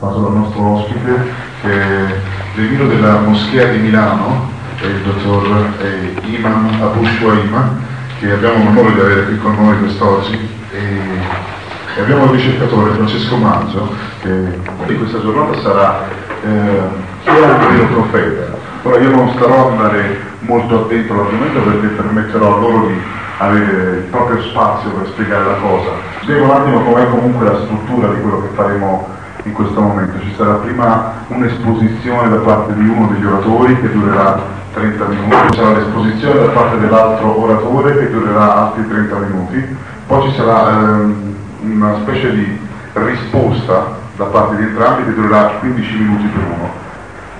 Passo dal nostro ospite che è l'emiro della moschea di Milano, il dottor eh, Iman Abu Shuaima, che abbiamo l'onore di avere qui con noi quest'oggi. E, abbiamo il ricercatore Francesco Maggio, che di questa giornata sarà eh, chi è il vero profeta. Ora io non starò a andare molto attento all'argomento perché permetterò loro di avere il proprio spazio per spiegare la cosa. Spiego un attimo com'è comunque la struttura di quello che faremo in questo momento. Ci sarà prima un'esposizione da parte di uno degli oratori che durerà 30 minuti, ci sarà l'esposizione da parte dell'altro oratore che durerà altri 30 minuti, poi ci sarà ehm, una specie di risposta da parte di entrambi che durerà 15 minuti per uno.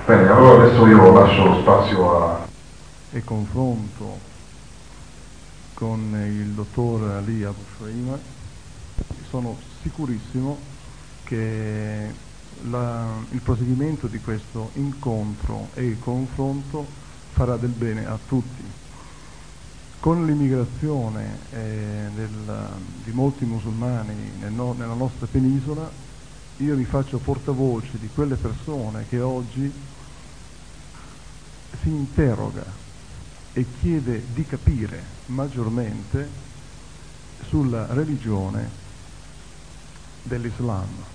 Bene, allora adesso io lascio lo spazio a... e confronto con il dottor Ali Abu Shuaima, sono sicurissimo che la, il proseguimento di questo incontro e confronto farà del bene a tutti. Con l'immigrazione eh, di molti musulmani nel no, nella nostra penisola, io mi faccio portavoce di quelle persone che oggi si interroga e chiede di capire maggiormente sulla religione dell'Islam.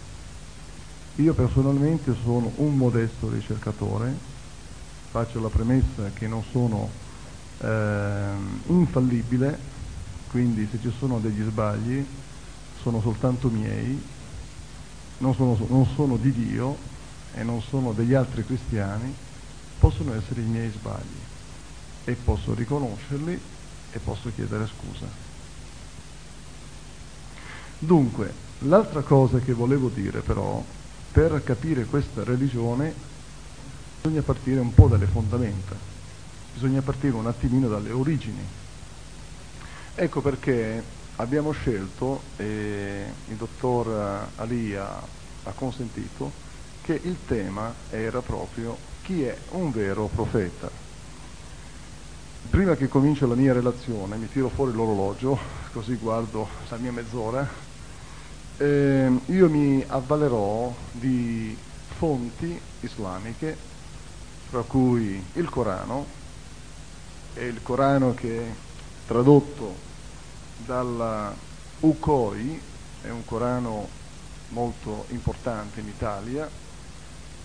Io personalmente sono un modesto ricercatore, faccio la premessa che non sono eh, infallibile, quindi se ci sono degli sbagli sono soltanto miei, non sono, non sono di Dio e non sono degli altri cristiani, possono essere i miei sbagli e posso riconoscerli e posso chiedere scusa. Dunque, l'altra cosa che volevo dire però per capire questa religione bisogna partire un po' dalle fondamenta, bisogna partire un attimino dalle origini. Ecco perché abbiamo scelto, e il dottor Ali ha, ha consentito, che il tema era proprio chi è un vero profeta. Prima che comincio la mia relazione mi tiro fuori l'orologio, così guardo la mia mezz'ora, eh, io mi avvalerò di fonti islamiche, fra cui il Corano, e il Corano che è tradotto dalla UCOI, è un Corano molto importante in Italia,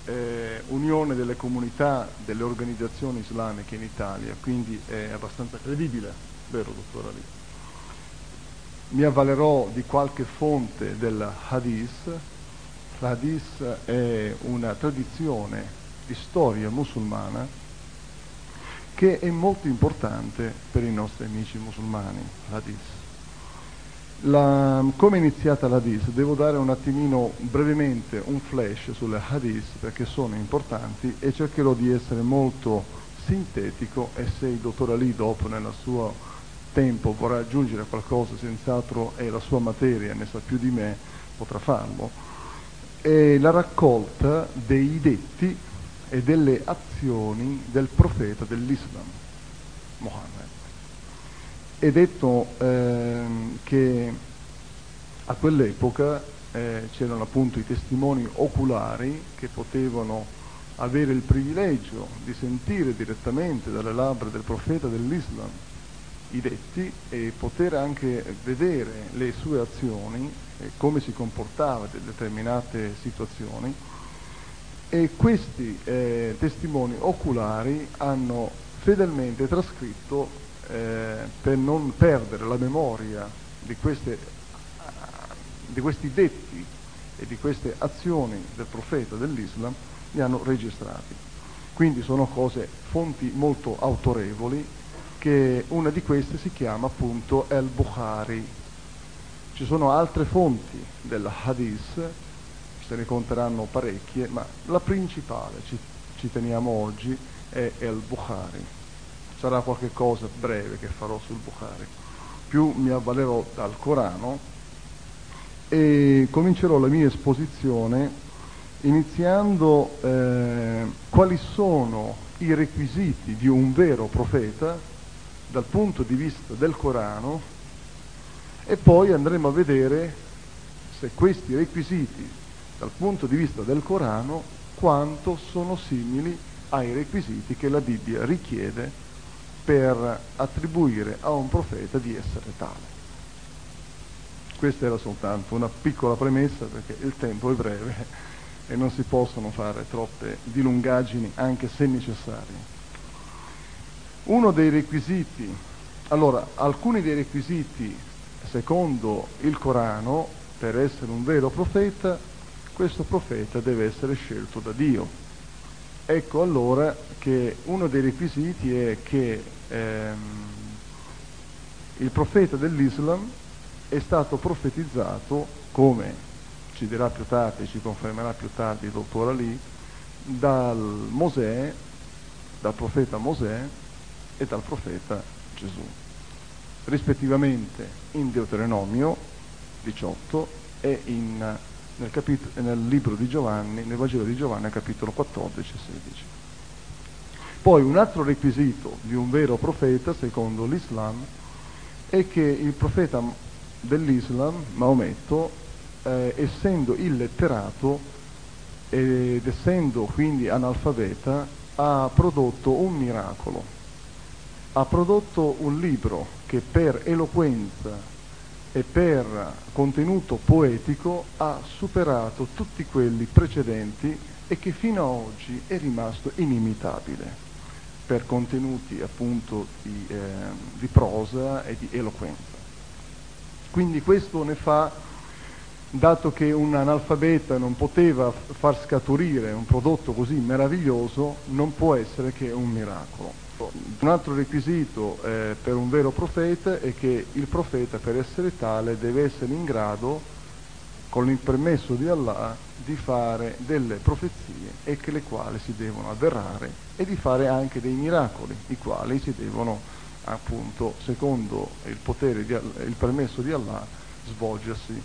eh, Unione delle comunità delle organizzazioni islamiche in Italia, quindi è abbastanza credibile, vero dottor Ali? Mi avvalerò di qualche fonte del hadith. L'hadith è una tradizione di storia musulmana che è molto importante per i nostri amici musulmani, l'hadith. La, come è iniziata l'hadith? Devo dare un attimino brevemente un flash sulle hadith perché sono importanti e cercherò di essere molto sintetico e se il dottor Ali dopo nella sua tempo vorrà aggiungere qualcosa, senz'altro è la sua materia, ne sa più di me, potrà farlo, è la raccolta dei detti e delle azioni del profeta dell'Islam, Mohammed. È detto eh, che a quell'epoca eh, c'erano appunto i testimoni oculari che potevano avere il privilegio di sentire direttamente dalle labbra del profeta dell'Islam i detti e poter anche vedere le sue azioni e come si comportava in determinate situazioni e questi eh, testimoni oculari hanno fedelmente trascritto eh, per non perdere la memoria di, queste, di questi detti e di queste azioni del profeta dell'Islam li hanno registrati. Quindi sono cose, fonti molto autorevoli che una di queste si chiama appunto El Bukhari. Ci sono altre fonti del hadith, se ne conteranno parecchie, ma la principale, ci, ci teniamo oggi, è El Bukhari. Sarà qualche cosa breve che farò sul Bukhari. Più mi avvalerò dal Corano e comincerò la mia esposizione iniziando eh, quali sono i requisiti di un vero profeta dal punto di vista del Corano e poi andremo a vedere se questi requisiti dal punto di vista del Corano quanto sono simili ai requisiti che la Bibbia richiede per attribuire a un profeta di essere tale. Questa era soltanto una piccola premessa perché il tempo è breve e non si possono fare troppe dilungaggini anche se necessarie. Uno dei requisiti, allora alcuni dei requisiti secondo il Corano per essere un vero profeta, questo profeta deve essere scelto da Dio. Ecco allora che uno dei requisiti è che ehm, il profeta dell'Islam è stato profetizzato, come ci dirà più tardi, ci confermerà più tardi il dottor Ali, dal Mosè, dal profeta Mosè e dal profeta Gesù, rispettivamente in Deuteronomio 18 e in, nel, capit- nel libro di Giovanni, nel Vangelo di Giovanni, capitolo 14 e 16. Poi un altro requisito di un vero profeta, secondo l'Islam, è che il profeta dell'Islam, Maometto, eh, essendo illetterato ed essendo quindi analfabeta, ha prodotto un miracolo, ha prodotto un libro che per eloquenza e per contenuto poetico ha superato tutti quelli precedenti e che fino ad oggi è rimasto inimitabile per contenuti appunto di, eh, di prosa e di eloquenza. Quindi questo ne fa, dato che un analfabeta non poteva far scaturire un prodotto così meraviglioso, non può essere che un miracolo. Un altro requisito eh, per un vero profeta è che il profeta per essere tale deve essere in grado, con il permesso di Allah, di fare delle profezie e che le quali si devono avverare e di fare anche dei miracoli, i quali si devono appunto, secondo il di, il permesso di Allah, svolgersi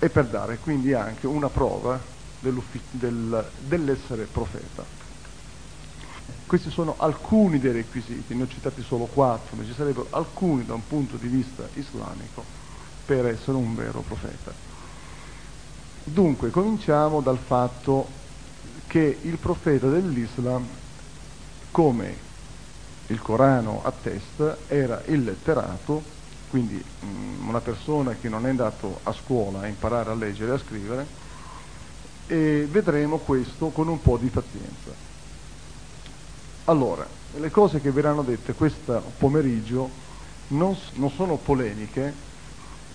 e per dare quindi anche una prova del, dell'essere profeta. Questi sono alcuni dei requisiti, ne ho citati solo quattro, ma ci sarebbero alcuni da un punto di vista islamico per essere un vero profeta. Dunque, cominciamo dal fatto che il profeta dell'Islam, come il Corano attesta, era illetterato, quindi mh, mm, una persona che non è andato a scuola a imparare a leggere e a scrivere, e vedremo questo con un po' di pazienza. Allora, le cose che verranno dette questo pomeriggio non, non sono polemiche,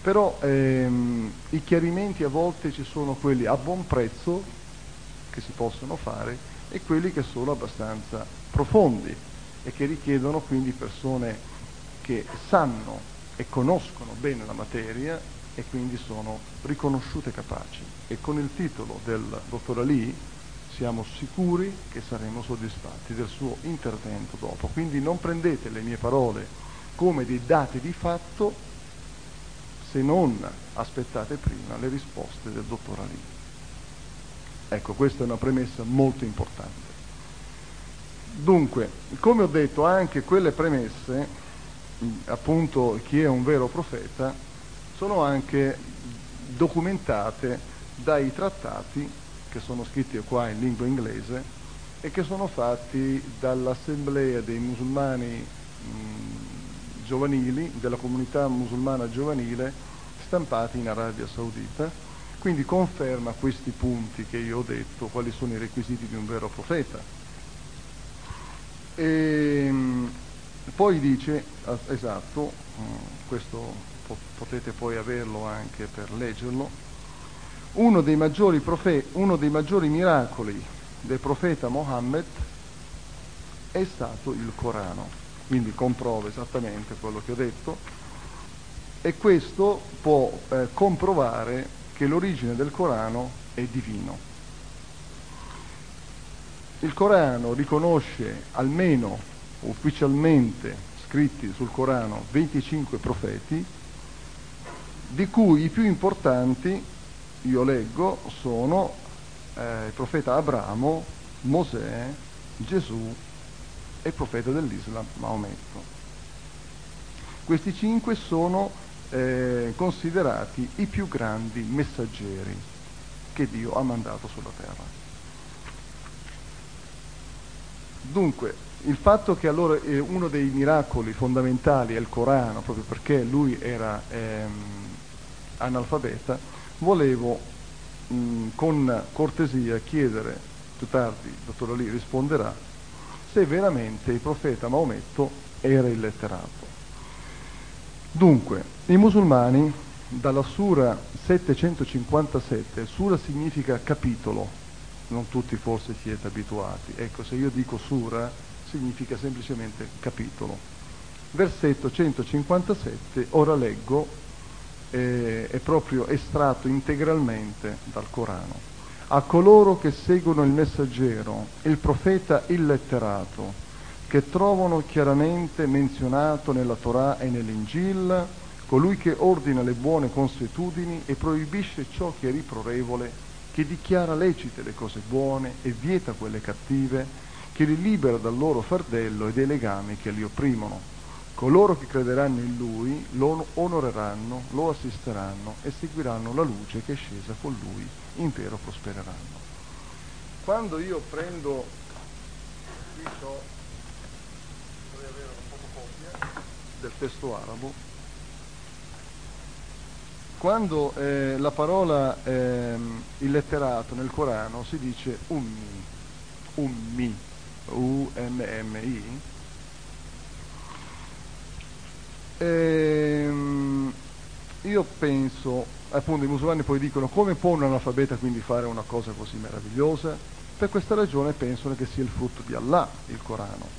però ehm, i chiarimenti a volte ci sono quelli a buon prezzo che si possono fare e quelli che sono abbastanza profondi e che richiedono quindi persone che sanno e conoscono bene la materia e quindi sono riconosciute capaci. E con il titolo del dottor Ali siamo sicuri che saremo soddisfatti del suo intervento dopo. Quindi non prendete le mie parole come dei dati di fatto se non aspettate prima le risposte del dottor Ali. Ecco, questa è una premessa molto importante. Dunque, come ho detto, anche quelle premesse, appunto chi è un vero profeta, sono anche documentate dai trattati che sono scritti qua in lingua inglese e che sono fatti dall'assemblea dei musulmani mh, giovanili, della comunità musulmana giovanile, stampati in Arabia Saudita. Quindi conferma questi punti che io ho detto, quali sono i requisiti di un vero profeta e ehm, poi dice, esatto, mm, questo potete poi averlo anche per leggerlo, uno dei maggiori, profe- uno dei maggiori miracoli del profeta Mohammed è stato il Corano, quindi comprova esattamente quello che ho detto e questo può eh, comprovare che l'origine del Corano è divino. Il Corano riconosce almeno ufficialmente scritti sul Corano 25 profeti, di cui i più importanti, io leggo, sono eh, il profeta Abramo, Mosè, Gesù e il profeta dell'Islam, Maometto. Questi cinque sono eh, considerati i più grandi messaggeri che Dio ha mandato sulla terra. Dunque, il fatto che allora eh, uno dei miracoli fondamentali è il Corano, proprio perché lui era ehm, analfabeta, volevo mh, con cortesia chiedere, più tardi il dottor Ali risponderà, se veramente il profeta Maometto era illetterato. Dunque, i musulmani dalla Sura 757, Sura significa capitolo, non tutti forse siete abituati, ecco se io dico Sura significa semplicemente capitolo. Versetto 157, ora leggo, eh, è proprio estratto integralmente dal Corano. A coloro che seguono il messaggero, il profeta illetterato, che trovano chiaramente menzionato nella Torah e nell'Ingil, colui che ordina le buone consuetudini e proibisce ciò che è riprorevole, che dichiara lecite le cose buone e vieta quelle cattive, che li libera dal loro fardello e dai legami che li opprimono. Coloro che crederanno in Lui lo onoreranno, lo assisteranno e seguiranno la luce che è scesa con Lui, impero prospereranno. Quando io prendo, qui so, del testo arabo, quando eh, la parola eh, illetterato nel Corano si dice ummi, ummi, U-M-M-I, ehm, io penso, appunto i musulmani poi dicono come può un analfabeta quindi fare una cosa così meravigliosa? Per questa ragione pensano che sia il frutto di Allah, il Corano,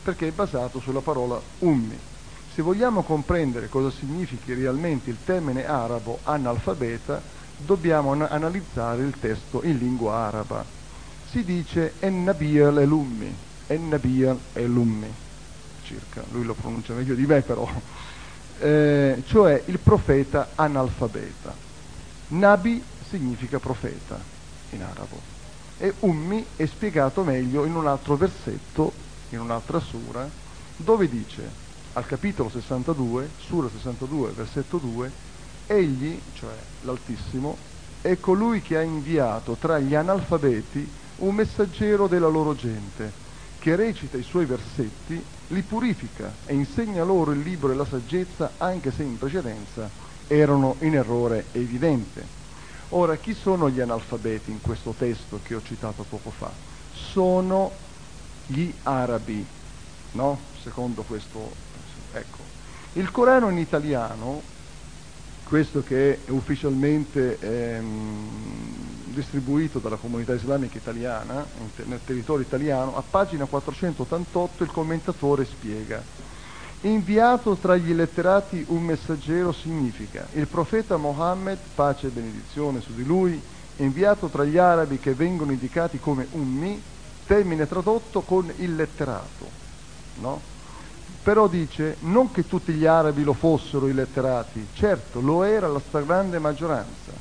perché è basato sulla parola ummi. Se vogliamo comprendere cosa significhi realmente il termine arabo analfabeta, dobbiamo an- analizzare il testo in lingua araba. Si dice Ennabiyal elummi, Ennabiyal elummi, circa, lui lo pronuncia meglio di me però, eh, cioè il profeta analfabeta. Nabi significa profeta in arabo. E ummi è spiegato meglio in un altro versetto, in un'altra sura, dove dice al capitolo 62, Sura 62, versetto 2, egli, cioè l'Altissimo, è colui che ha inviato tra gli analfabeti un messaggero della loro gente, che recita i suoi versetti, li purifica e insegna loro il libro e la saggezza, anche se in precedenza erano in errore evidente. Ora, chi sono gli analfabeti in questo testo che ho citato poco fa? Sono gli arabi, no? Secondo questo Ecco, il Corano in italiano, questo che è ufficialmente ehm, distribuito dalla comunità islamica italiana, nel territorio italiano, a pagina 488 il commentatore spiega Inviato tra gli letterati un messaggero significa il profeta Mohammed, pace e benedizione su di lui, inviato tra gli arabi che vengono indicati come ummi, termine tradotto con il letterato. No? Però dice non che tutti gli arabi lo fossero illetterati, certo lo era la stragrande maggioranza,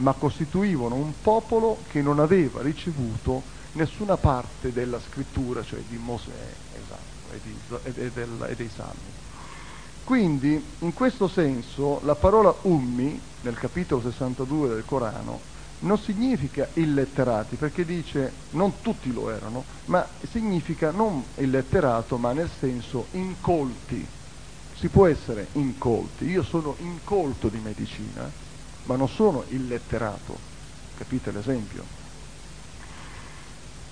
ma costituivano un popolo che non aveva ricevuto nessuna parte della scrittura, cioè di Mosè esatto, e, di, e, del, e dei Salmi. Quindi, in questo senso, la parola ummi, nel capitolo 62 del Corano, non significa illetterati, perché dice non tutti lo erano, ma significa non illetterato, ma nel senso incolti. Si può essere incolti. Io sono incolto di medicina, ma non sono illetterato. Capite l'esempio?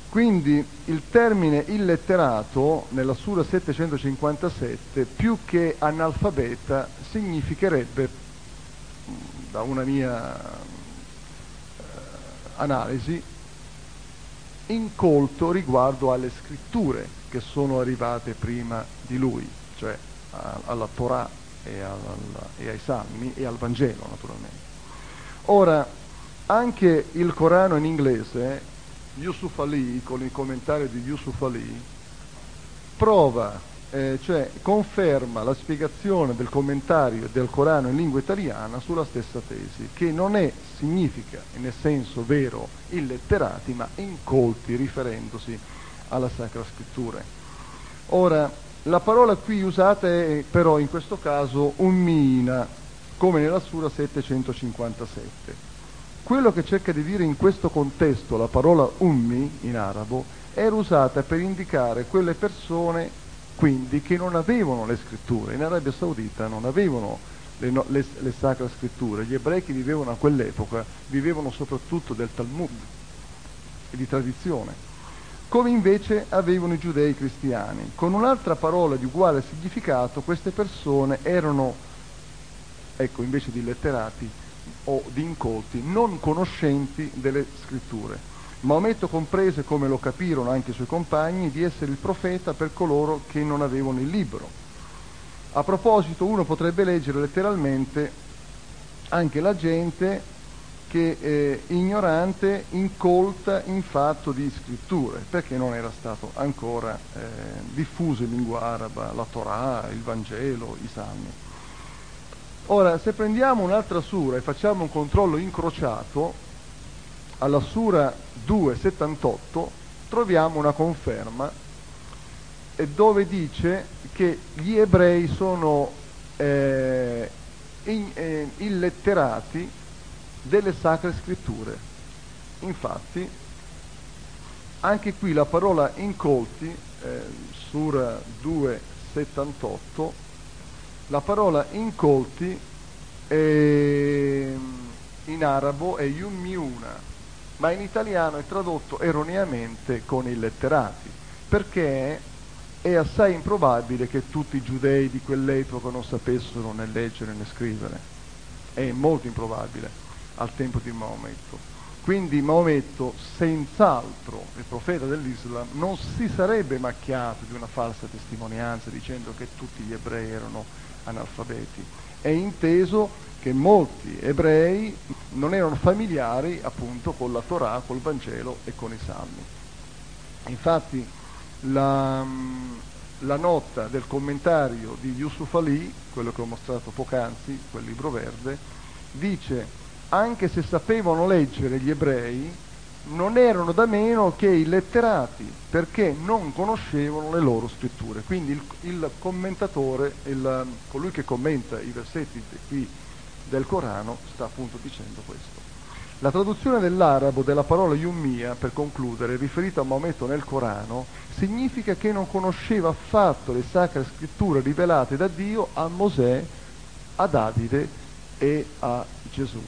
Quindi il termine illetterato nella Sura 757, più che analfabeta, significherebbe, da una mia analisi incolto riguardo alle scritture che sono arrivate prima di lui, cioè alla Torah e, alla, e ai Salmi e al Vangelo naturalmente. Ora, anche il Corano in inglese, Yusuf Ali, con il commentario di Yusuf Ali, prova eh, cioè conferma la spiegazione del commentario del Corano in lingua italiana sulla stessa tesi, che non è, significa nel senso vero illetterati, ma incolti riferendosi alla Sacra Scrittura. Ora, la parola qui usata è però in questo caso ummina, come nella Sura 757. quello che cerca di dire in questo contesto la parola ummi in arabo era usata per indicare quelle persone quindi che non avevano le scritture. In Arabia Saudita non avevano le, no, le, le sacre scritture, gli ebrei che vivevano a quell'epoca vivevano soprattutto del Talmud e di tradizione, come invece avevano i giudei cristiani. Con un'altra parola di uguale significato queste persone erano, ecco invece di letterati o di incolti, non conoscenti delle scritture Maometto comprese, come lo capirono anche i suoi compagni, di essere il profeta per coloro che non avevano il libro. A proposito, uno potrebbe leggere letteralmente anche la gente che è ignorante, incolta in fatto di scritture, perché non era stato ancora eh, diffuso in lingua araba la Torah, il Vangelo, i Salmi. Ora, se prendiamo un'altra sura e facciamo un controllo incrociato, alla Sura 2,78 troviamo una conferma dove dice che gli ebrei sono eh, in, eh, illetterati delle sacre scritture. Infatti, anche qui la parola incolti, eh, Sura 2,78, la parola incolti in arabo è yummiuna, ma in italiano è tradotto erroneamente con illetterati, perché è assai improbabile che tutti i giudei di quell'epoca non sapessero né leggere né scrivere. È molto improbabile al tempo di Maometto. Quindi Maometto, senz'altro, il profeta dell'Islam, non si sarebbe macchiato di una falsa testimonianza dicendo che tutti gli ebrei erano analfabeti. È inteso che molti ebrei non erano familiari appunto con la Torah, col Vangelo e con i Salmi. Infatti la, la nota del commentario di Yusuf Ali, quello che ho mostrato poc'anzi, quel libro verde, dice anche se sapevano leggere gli ebrei, non erano da meno che illetterati, perché non conoscevano le loro scritture. Quindi il, il commentatore, il, colui che commenta i versetti qui del Corano sta appunto dicendo questo. La traduzione dell'arabo della parola Yummia, per concludere, riferita a Maometto nel Corano, significa che non conosceva affatto le sacre scritture rivelate da Dio a Mosè, a Davide e a Gesù.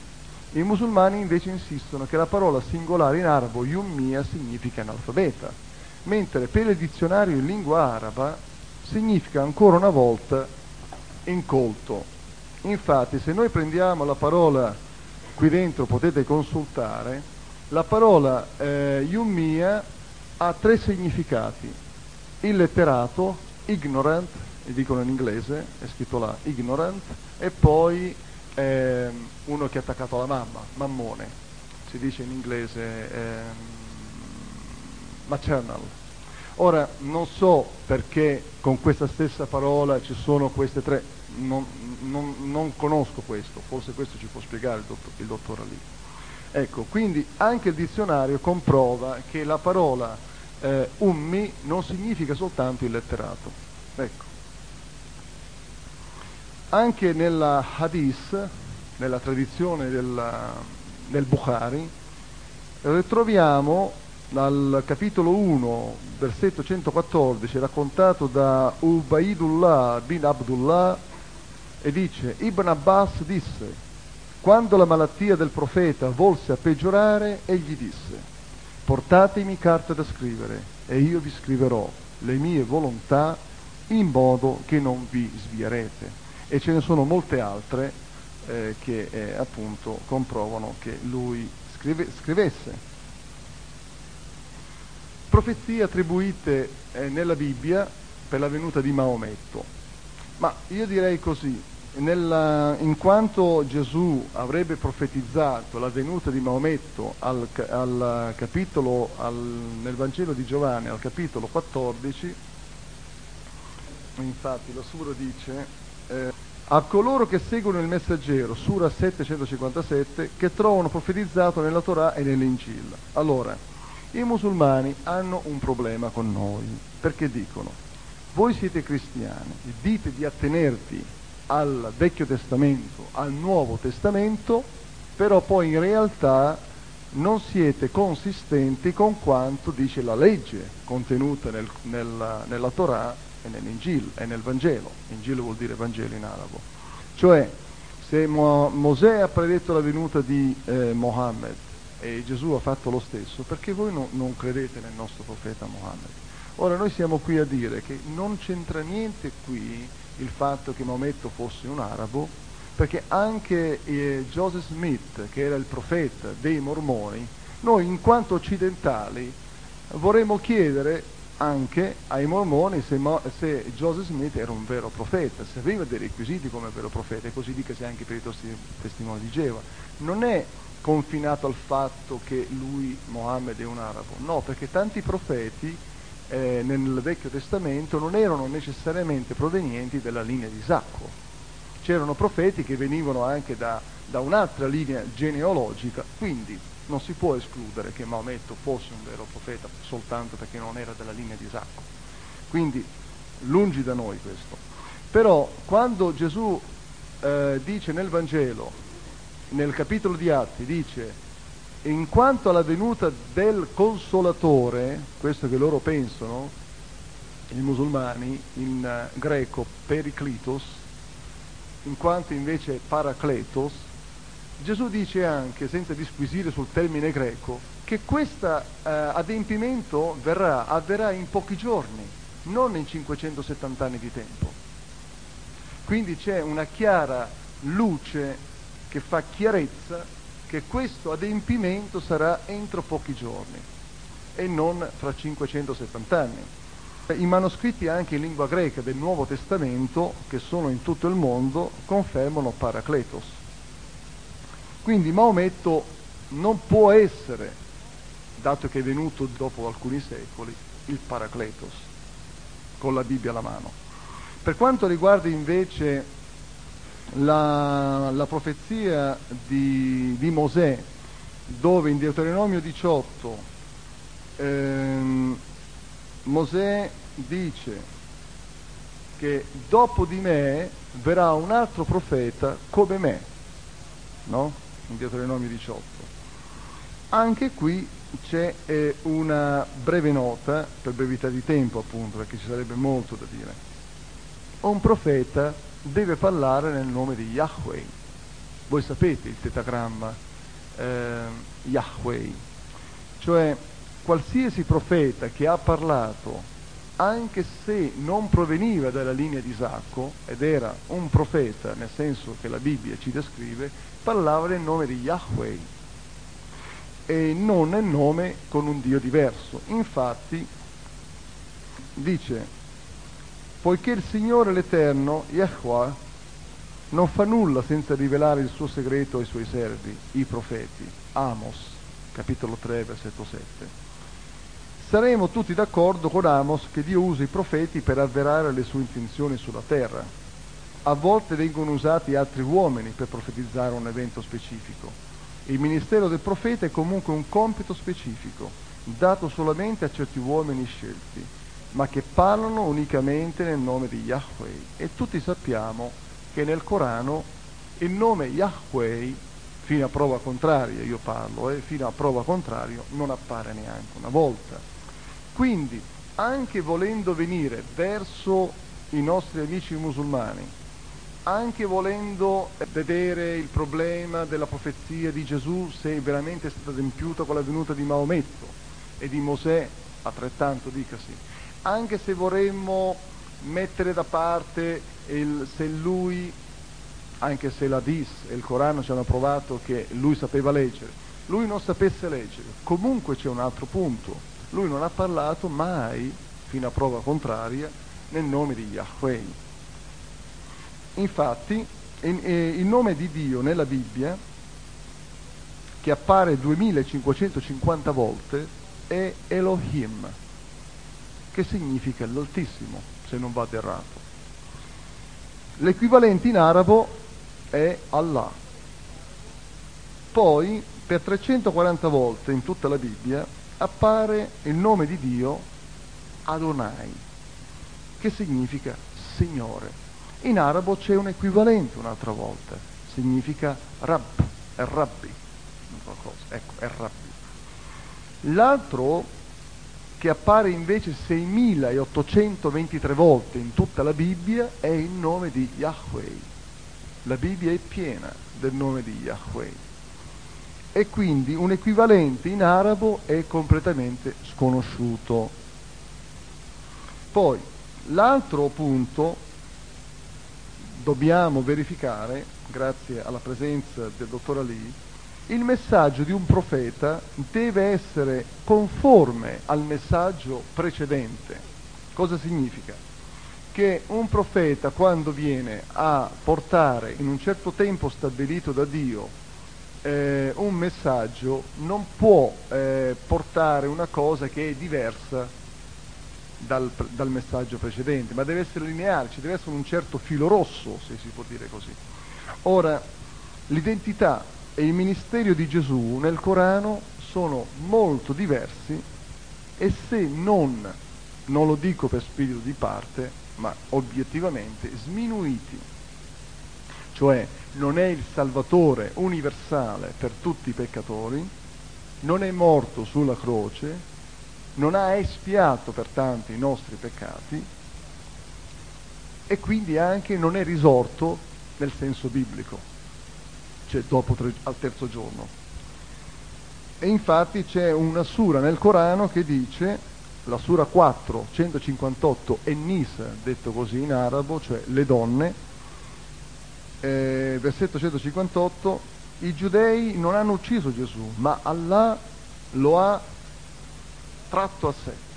I musulmani invece insistono che la parola singolare in arabo Yummia significa analfabeta, mentre per il dizionario in lingua araba significa ancora una volta incolto, Infatti se noi prendiamo la parola, qui dentro potete consultare, la parola eh, Yummia ha tre significati, illetterato, ignorant, e dicono in inglese, è scritto là, ignorant, e poi eh, uno che è attaccato alla mamma, mammone, si dice in inglese eh, maternal. Ora non so perché con questa stessa parola ci sono queste tre, non, non, non, conosco questo, forse questo ci può spiegare il dottor, il dottor Ali. Ecco, quindi anche il dizionario comprova che la parola eh, ummi non significa soltanto il Ecco. Anche nella hadith, nella tradizione della, del Bukhari, ritroviamo dal capitolo 1, versetto 114, raccontato da Ubaidullah bin Abdullah e dice Ibn Abbas disse quando la malattia del profeta volse a peggiorare egli disse portatemi carta da scrivere e io vi scriverò le mie volontà in modo che non vi svierete e ce ne sono molte altre eh, che eh, appunto comprovano che lui scrive, scrivesse. Profezie attribuite eh, nella Bibbia per la venuta di Maometto. Ma io direi così nella, in quanto Gesù avrebbe profetizzato la venuta di Maometto al, al capitolo, al, nel Vangelo di Giovanni, al capitolo 14, infatti la Sura dice eh, a coloro che seguono il messaggero, Sura 757, che trovano profetizzato nella Torah e nell'Incil. Allora, i musulmani hanno un problema con noi, perché dicono, voi siete cristiani, dite di attenervi al Vecchio Testamento, al Nuovo Testamento, però poi in realtà non siete consistenti con quanto dice la legge contenuta nel, nella, nella Torah e nell'Ingil e nel Vangelo. Ingil vuol dire Vangelo in arabo. Cioè, se Mo- Mosè ha predetto la venuta di eh, Mohammed e Gesù ha fatto lo stesso, perché voi no, non credete nel nostro profeta Mohammed? Ora noi siamo qui a dire che non c'entra niente qui il fatto che Maometto fosse un arabo, perché anche eh, Joseph Smith, che era il profeta dei mormoni, noi in quanto occidentali vorremmo chiedere anche ai mormoni se, se, Joseph Smith era un vero profeta, se aveva dei requisiti come vero profeta, e così dicasi anche per i testimoni di Geova. Non è confinato al fatto che lui, Mohammed, è un arabo, no, perché tanti profeti eh, nel Vecchio Testamento non erano necessariamente provenienti dalla linea di Isacco. C'erano profeti che venivano anche da, da un'altra linea genealogica, quindi non si può escludere che Maometto fosse un vero profeta soltanto perché non era della linea di Isacco. Quindi lungi da noi questo. Però quando Gesù eh, dice nel Vangelo, nel capitolo di Atti, dice in quanto alla venuta del consolatore, questo che loro pensano, i musulmani, in uh, greco periclitos, in quanto invece paracletos, Gesù dice anche, senza disquisire sul termine greco, che questo eh, adempimento verrà, avverrà in pochi giorni, non in 570 anni di tempo. Quindi c'è una chiara luce che fa chiarezza che questo adempimento sarà entro pochi giorni e non fra 570 anni. I manoscritti anche in lingua greca del Nuovo Testamento, che sono in tutto il mondo, confermano Paracletos quindi Maometto non può essere, dato che è venuto dopo alcuni secoli, il Paracletos, con la Bibbia alla mano. Per quanto riguarda invece la, la profezia di, di, Mosè, dove in Deuteronomio 18 ehm, Mosè dice che dopo di me verrà un altro profeta come me, no? Deuteronomio 18. Anche qui c'è eh, una breve nota, per brevità di tempo appunto, perché ci sarebbe molto da dire. Un profeta deve parlare nel nome di Yahweh. Voi sapete il tetagramma eh, Yahweh, cioè qualsiasi profeta che ha parlato, anche se non proveniva dalla linea di Isacco, ed era un profeta, nel senso che la Bibbia ci descrive, parlava nel nome di Yahweh e non nel nome con un Dio diverso. Infatti dice, poiché il Signore l'Eterno, Yahweh, non fa nulla senza rivelare il suo segreto ai suoi servi, i profeti. Amos, capitolo 3, versetto 7. Saremo tutti d'accordo con Amos che Dio usa i profeti per avverare le sue intenzioni sulla terra a volte vengono usati altri uomini per profetizzare un evento specifico. Il ministero del profeta è comunque un compito specifico, dato solamente a certi uomini scelti, ma che parlano unicamente nel nome di Yahweh. E tutti sappiamo che nel Corano il nome Yahweh, fino a prova contraria, io parlo, eh, fino a prova contraria, non appare neanche una volta. Quindi, anche volendo venire verso i nostri amici musulmani, anche volendo vedere il problema della profezia di Gesù se veramente è stata adempiuta con la venuta di Maometto e di Mosè, altrettanto dicasi, anche se vorremmo mettere da parte il, se lui, anche se la Dis e il Corano ci hanno provato che lui sapeva leggere, lui non sapesse leggere, comunque c'è un altro punto, lui non ha parlato mai, fino a prova contraria, nel nome di Yahweh. Infatti il nome di Dio nella Bibbia, che appare 2550 volte, è Elohim, che significa l'Altissimo, se non vado errato. L'equivalente in arabo è Allah. Poi, per 340 volte in tutta la Bibbia, appare il nome di Dio Adonai, che significa Signore. In arabo c'è un equivalente un'altra volta, significa Rab, è rabbi, ecco, è rabbi. L'altro che appare invece 6823 volte in tutta la Bibbia è il nome di Yahweh. La Bibbia è piena del nome di Yahweh. E quindi un equivalente in arabo è completamente sconosciuto. Poi, l'altro punto dobbiamo verificare, grazie alla presenza del dottor Ali, il messaggio di un profeta deve essere conforme al messaggio precedente. Cosa significa? Che un profeta quando viene a portare in un certo tempo stabilito da Dio eh, un messaggio non può eh, portare una cosa che è diversa dal, dal, messaggio precedente, ma deve essere lineare, ci deve essere un certo filo rosso, se si può dire così. Ora, l'identità e il ministero di Gesù nel Corano sono molto diversi e se non, non lo dico per spirito di parte, ma obiettivamente sminuiti. Cioè non è il Salvatore universale per tutti i peccatori, non è morto sulla croce, non ha espiato pertanto i nostri peccati e quindi anche non è risorto nel senso biblico cioè dopo tre, al terzo giorno. E infatti c'è una sura nel Corano che dice, la sura 4, 158, Nisa, detto così in arabo, cioè le donne, eh, versetto 158, i giudei non hanno ucciso Gesù, ma Allah lo ha tratto a sé.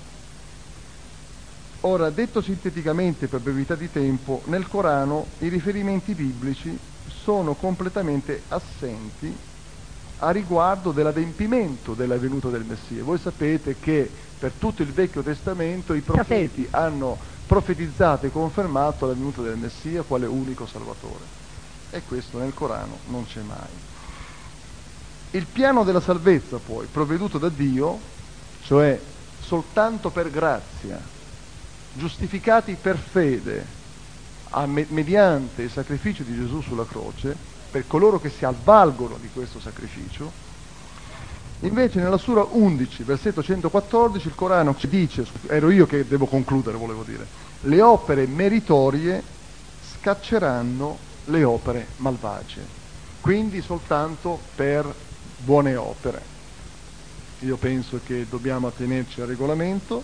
Ora, detto sinteticamente per brevità di tempo, nel Corano i riferimenti biblici sono completamente assenti a riguardo dell'adempimento della venuta del Messia. Voi sapete che per tutto il Vecchio Testamento i profeti hanno profetizzato e confermato la venuta del Messia quale unico Salvatore. E questo nel Corano non c'è mai. Il piano della salvezza poi, provveduto da Dio, cioè soltanto per grazia, giustificati per fede, a, mediante il sacrificio di Gesù sulla croce, per coloro che si avvalgono di questo sacrificio, invece nella sura 11, versetto 114, il Corano ci dice, ero io che devo concludere, volevo dire, le opere meritorie scacceranno le opere malvagie, quindi soltanto per buone opere. Io penso che dobbiamo attenerci al regolamento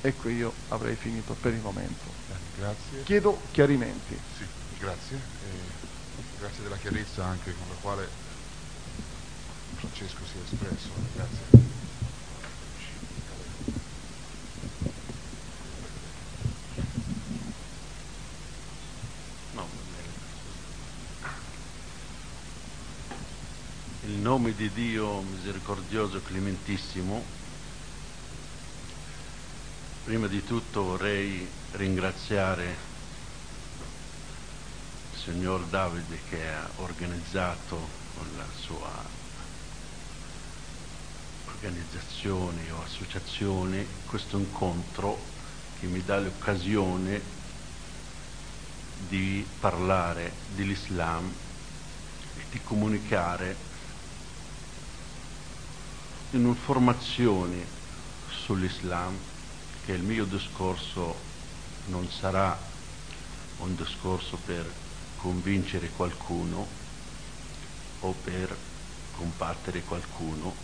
e qui io avrei finito per il momento. Grazie. Chiedo chiarimenti. Sì, grazie. E grazie della chiarezza anche con la quale Francesco si è espresso. Grazie. Il nome di Dio misericordioso clementissimo, prima di tutto vorrei ringraziare il signor Davide che ha organizzato con la sua organizzazione o associazione questo incontro che mi dà l'occasione di parlare dell'Islam e di comunicare un'informazione sull'Islam che il mio discorso non sarà un discorso per convincere qualcuno o per combattere qualcuno.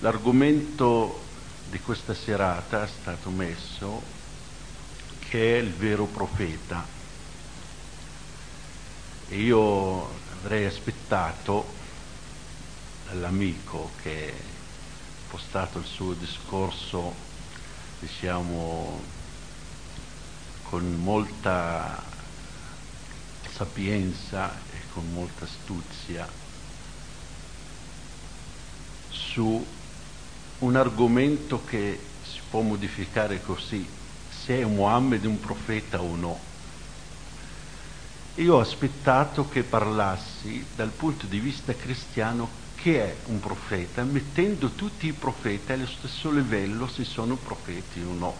L'argomento di questa serata è stato messo che è il vero profeta e io avrei aspettato l'amico che ha postato il suo discorso diciamo, con molta sapienza e con molta astuzia su un argomento che si può modificare così, se è Muhammad un profeta o no. Io ho aspettato che parlassi dal punto di vista cristiano che è un profeta, mettendo tutti i profeti allo stesso livello se sono profeti o no.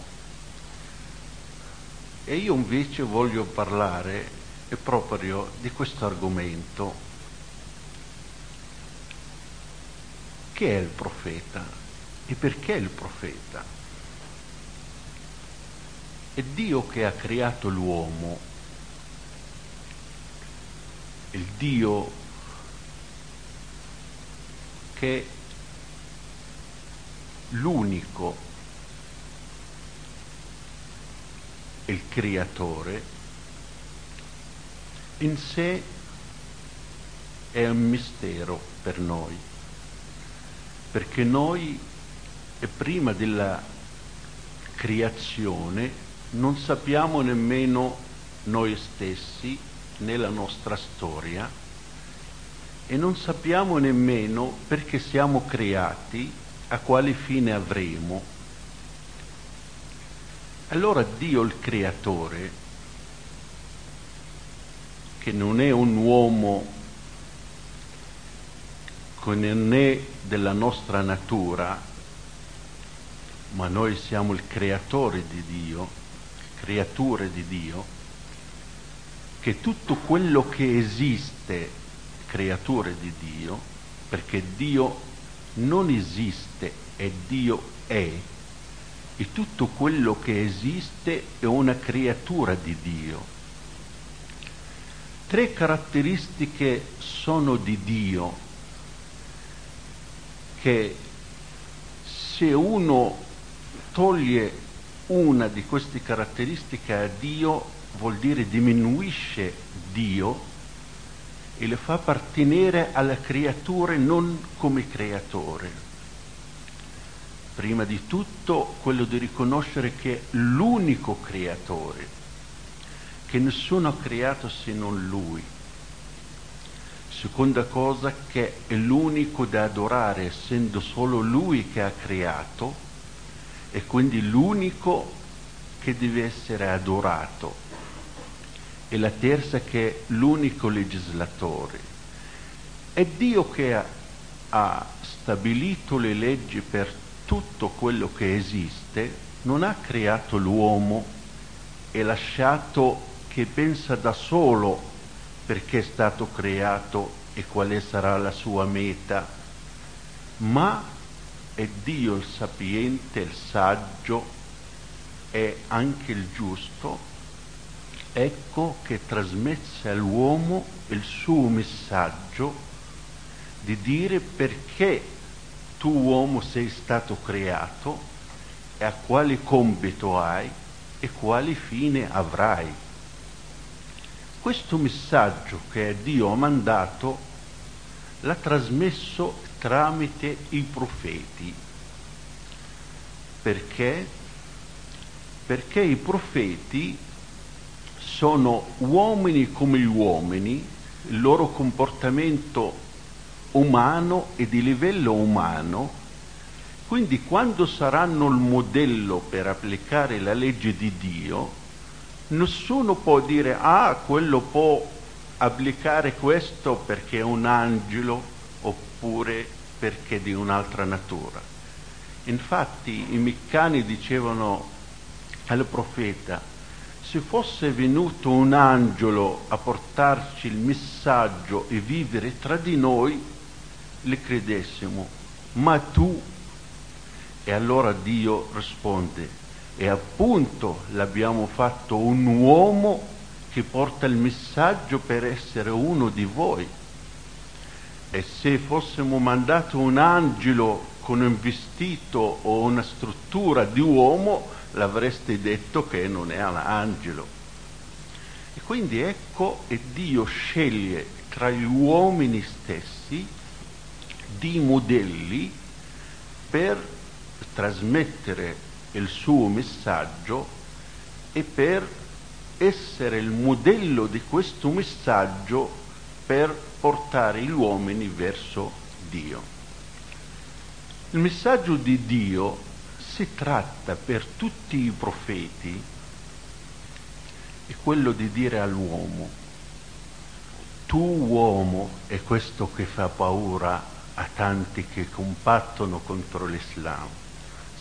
E io invece voglio parlare proprio di questo argomento. Che è il profeta e perché il profeta? È Dio che ha creato l'uomo, il Dio che l'unico, il creatore, in sé è un mistero per noi, perché noi prima della creazione non sappiamo nemmeno noi stessi nella nostra storia e non sappiamo nemmeno perché siamo creati, a quale fine avremo. Allora Dio il creatore, che non è un uomo che non è della nostra natura, ma noi siamo il creatore di Dio, creature di Dio, che tutto quello che esiste, creature di Dio, perché Dio non esiste e Dio è, e tutto quello che esiste è una creatura di Dio. Tre caratteristiche sono di Dio che se uno toglie una di queste caratteristiche a Dio vuol dire diminuisce Dio e le fa appartenere alla creatura non come creatore. Prima di tutto quello di riconoscere che è l'unico creatore, che nessuno ha creato se non lui. Seconda cosa che è l'unico da adorare, essendo solo lui che ha creato, e quindi l'unico che deve essere adorato e la terza che è l'unico legislatore. È Dio che ha, ha stabilito le leggi per tutto quello che esiste, non ha creato l'uomo e lasciato che pensa da solo perché è stato creato e quale sarà la sua meta, ma è Dio il sapiente, il saggio, è anche il giusto ecco che trasmesse all'uomo il suo messaggio di dire perché tu uomo sei stato creato e a quale compito hai e quale fine avrai. Questo messaggio che Dio ha mandato l'ha trasmesso tramite i profeti. Perché? Perché i profeti sono uomini come gli uomini, il loro comportamento umano e di livello umano, quindi quando saranno il modello per applicare la legge di Dio, nessuno può dire ah, quello può applicare questo perché è un angelo oppure perché è di un'altra natura. Infatti i meccani dicevano al profeta se fosse venuto un angelo a portarci il messaggio e vivere tra di noi, le credessimo, ma tu, e allora Dio risponde, e appunto l'abbiamo fatto un uomo che porta il messaggio per essere uno di voi. E se fossimo mandato un angelo con un vestito o una struttura di uomo, l'avreste detto che non è angelo. E quindi ecco, e Dio sceglie tra gli uomini stessi di modelli per trasmettere il suo messaggio e per essere il modello di questo messaggio per portare gli uomini verso Dio. Il messaggio di Dio si tratta per tutti i profeti è quello di dire all'uomo, tu uomo, è questo che fa paura a tanti che compattano contro l'Islam.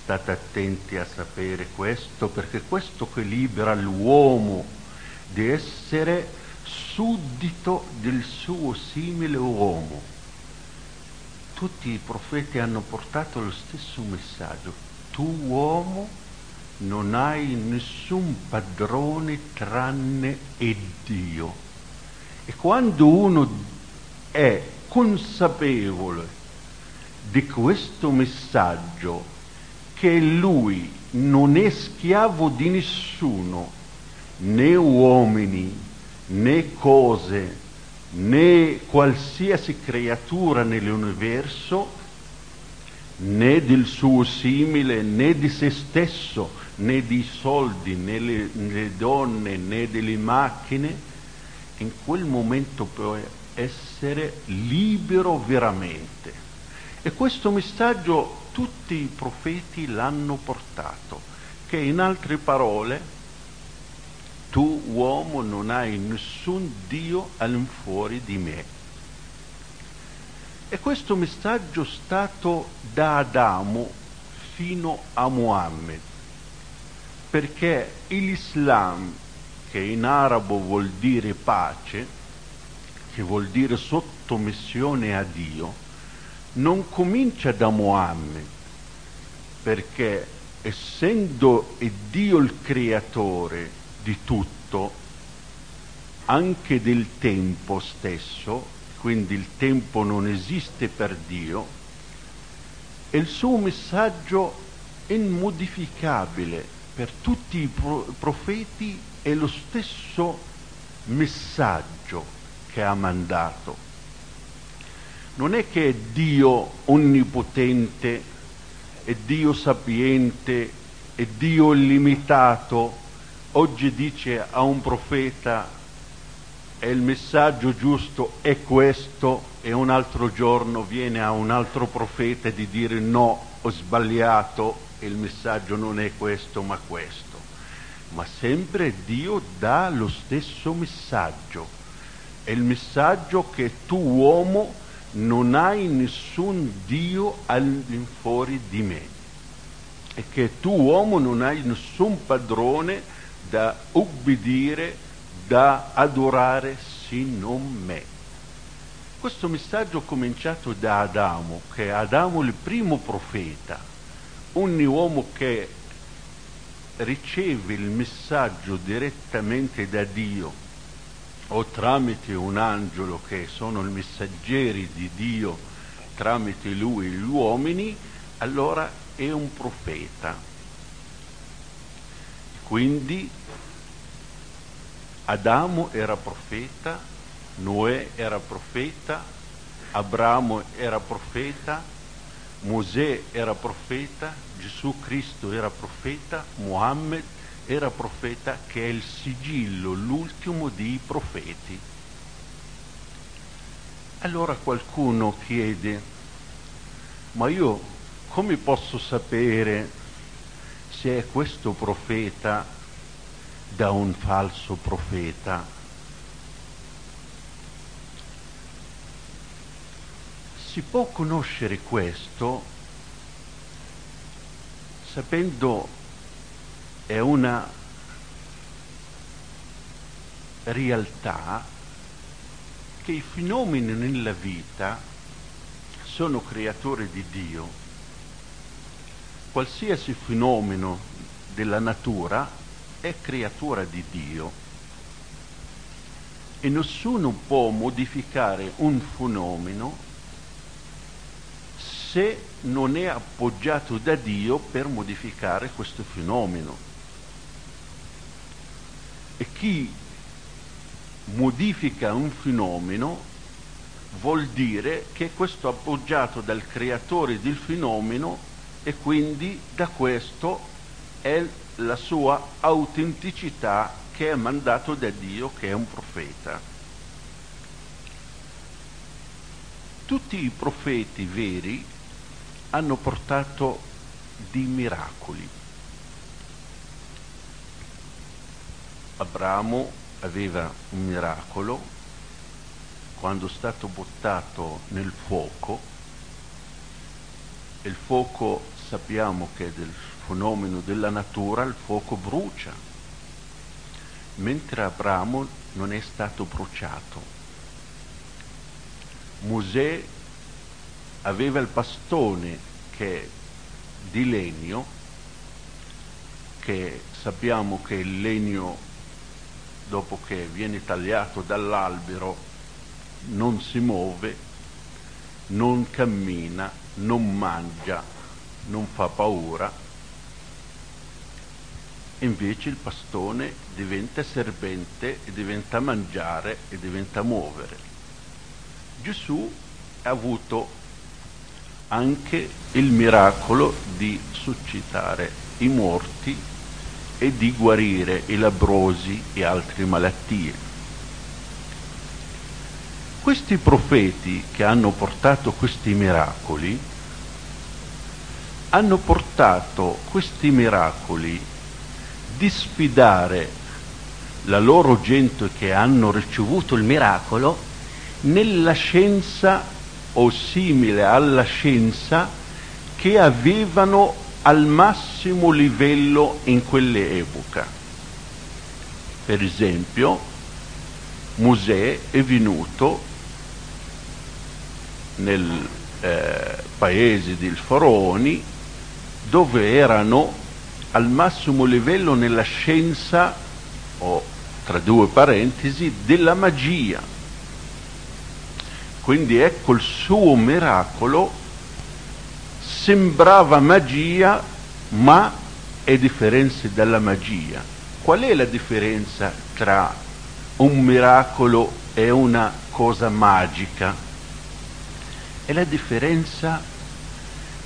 State attenti a sapere questo perché questo che libera l'uomo di essere suddito del suo simile uomo. Tutti i profeti hanno portato lo stesso messaggio. Tu uomo non hai nessun padrone tranne e Dio. E quando uno è consapevole di questo messaggio, che lui non è schiavo di nessuno, né uomini, né cose, né qualsiasi creatura nell'universo, né del suo simile, né di se stesso, né di soldi, né le, donne, né delle macchine, in quel momento può essere libero veramente. E questo messaggio tutti i profeti l'hanno portato, che in altre parole, tu uomo non hai nessun Dio all'infuori di me. E questo messaggio è stato da Adamo fino a Muhammad, perché l'Islam, che in arabo vuol dire pace, che vuol dire sottomissione a Dio, non comincia da Mohammed, perché essendo Dio il creatore di tutto, anche del tempo stesso, quindi il tempo non esiste per Dio, e il suo messaggio immodificabile per tutti i profeti è lo stesso messaggio che ha mandato non è che è Dio onnipotente, è Dio sapiente, è Dio illimitato. Oggi dice a un profeta e il messaggio giusto è questo e un altro giorno viene a un altro profeta di dire no, ho sbagliato il messaggio non è questo ma questo. Ma sempre Dio dà lo stesso messaggio. È il messaggio che tu uomo non hai nessun Dio all'infuori di me e che tu uomo non hai nessun padrone da ubbidire, da adorare se non me. Questo messaggio cominciato da Adamo, che è Adamo il primo profeta, ogni uomo che riceve il messaggio direttamente da Dio o tramite un angelo che sono i messaggeri di Dio tramite lui gli uomini, allora è un profeta. Quindi Adamo era profeta, Noè era profeta, Abramo era profeta, Mosè era profeta, Gesù Cristo era profeta, Muhammad era profeta che è il sigillo, l'ultimo dei profeti. Allora qualcuno chiede, ma io come posso sapere se è questo profeta da un falso profeta? Si può conoscere questo sapendo è una realtà che i fenomeni nella vita sono creatori di Dio. Qualsiasi fenomeno della natura è creatura di Dio e nessuno può modificare un fenomeno se non è appoggiato da Dio per modificare questo fenomeno. E chi modifica un fenomeno vuol dire che questo è appoggiato dal creatore del fenomeno e quindi da questo è la sua autenticità che è mandato da Dio, che è un profeta. Tutti i profeti veri hanno portato di miracoli. Abramo aveva un miracolo quando è stato buttato nel fuoco e il fuoco sappiamo che è del fenomeno della natura il fuoco brucia mentre Abramo non è stato bruciato. Mosè aveva il bastone che di legno, che sappiamo che il legno dopo che viene tagliato dall'albero non si muove, non cammina, non mangia, non fa paura. Invece il pastone diventa serpente e diventa mangiare e diventa muovere. Gesù ha avuto anche il miracolo di suscitare i morti e di guarire i labrosi e altre malattie. Questi profeti che hanno portato questi miracoli hanno portato questi miracoli di sfidare la loro gente che hanno ricevuto il miracolo nella scienza o simile alla scienza che avevano al massimo livello in quell'epoca. Per esempio, Mosè è venuto nel eh, paese del Faraoni dove erano al massimo livello nella scienza o tra due parentesi della magia quindi ecco il suo miracolo sembrava magia, ma è differenza dalla magia. Qual è la differenza tra un miracolo e una cosa magica? È la differenza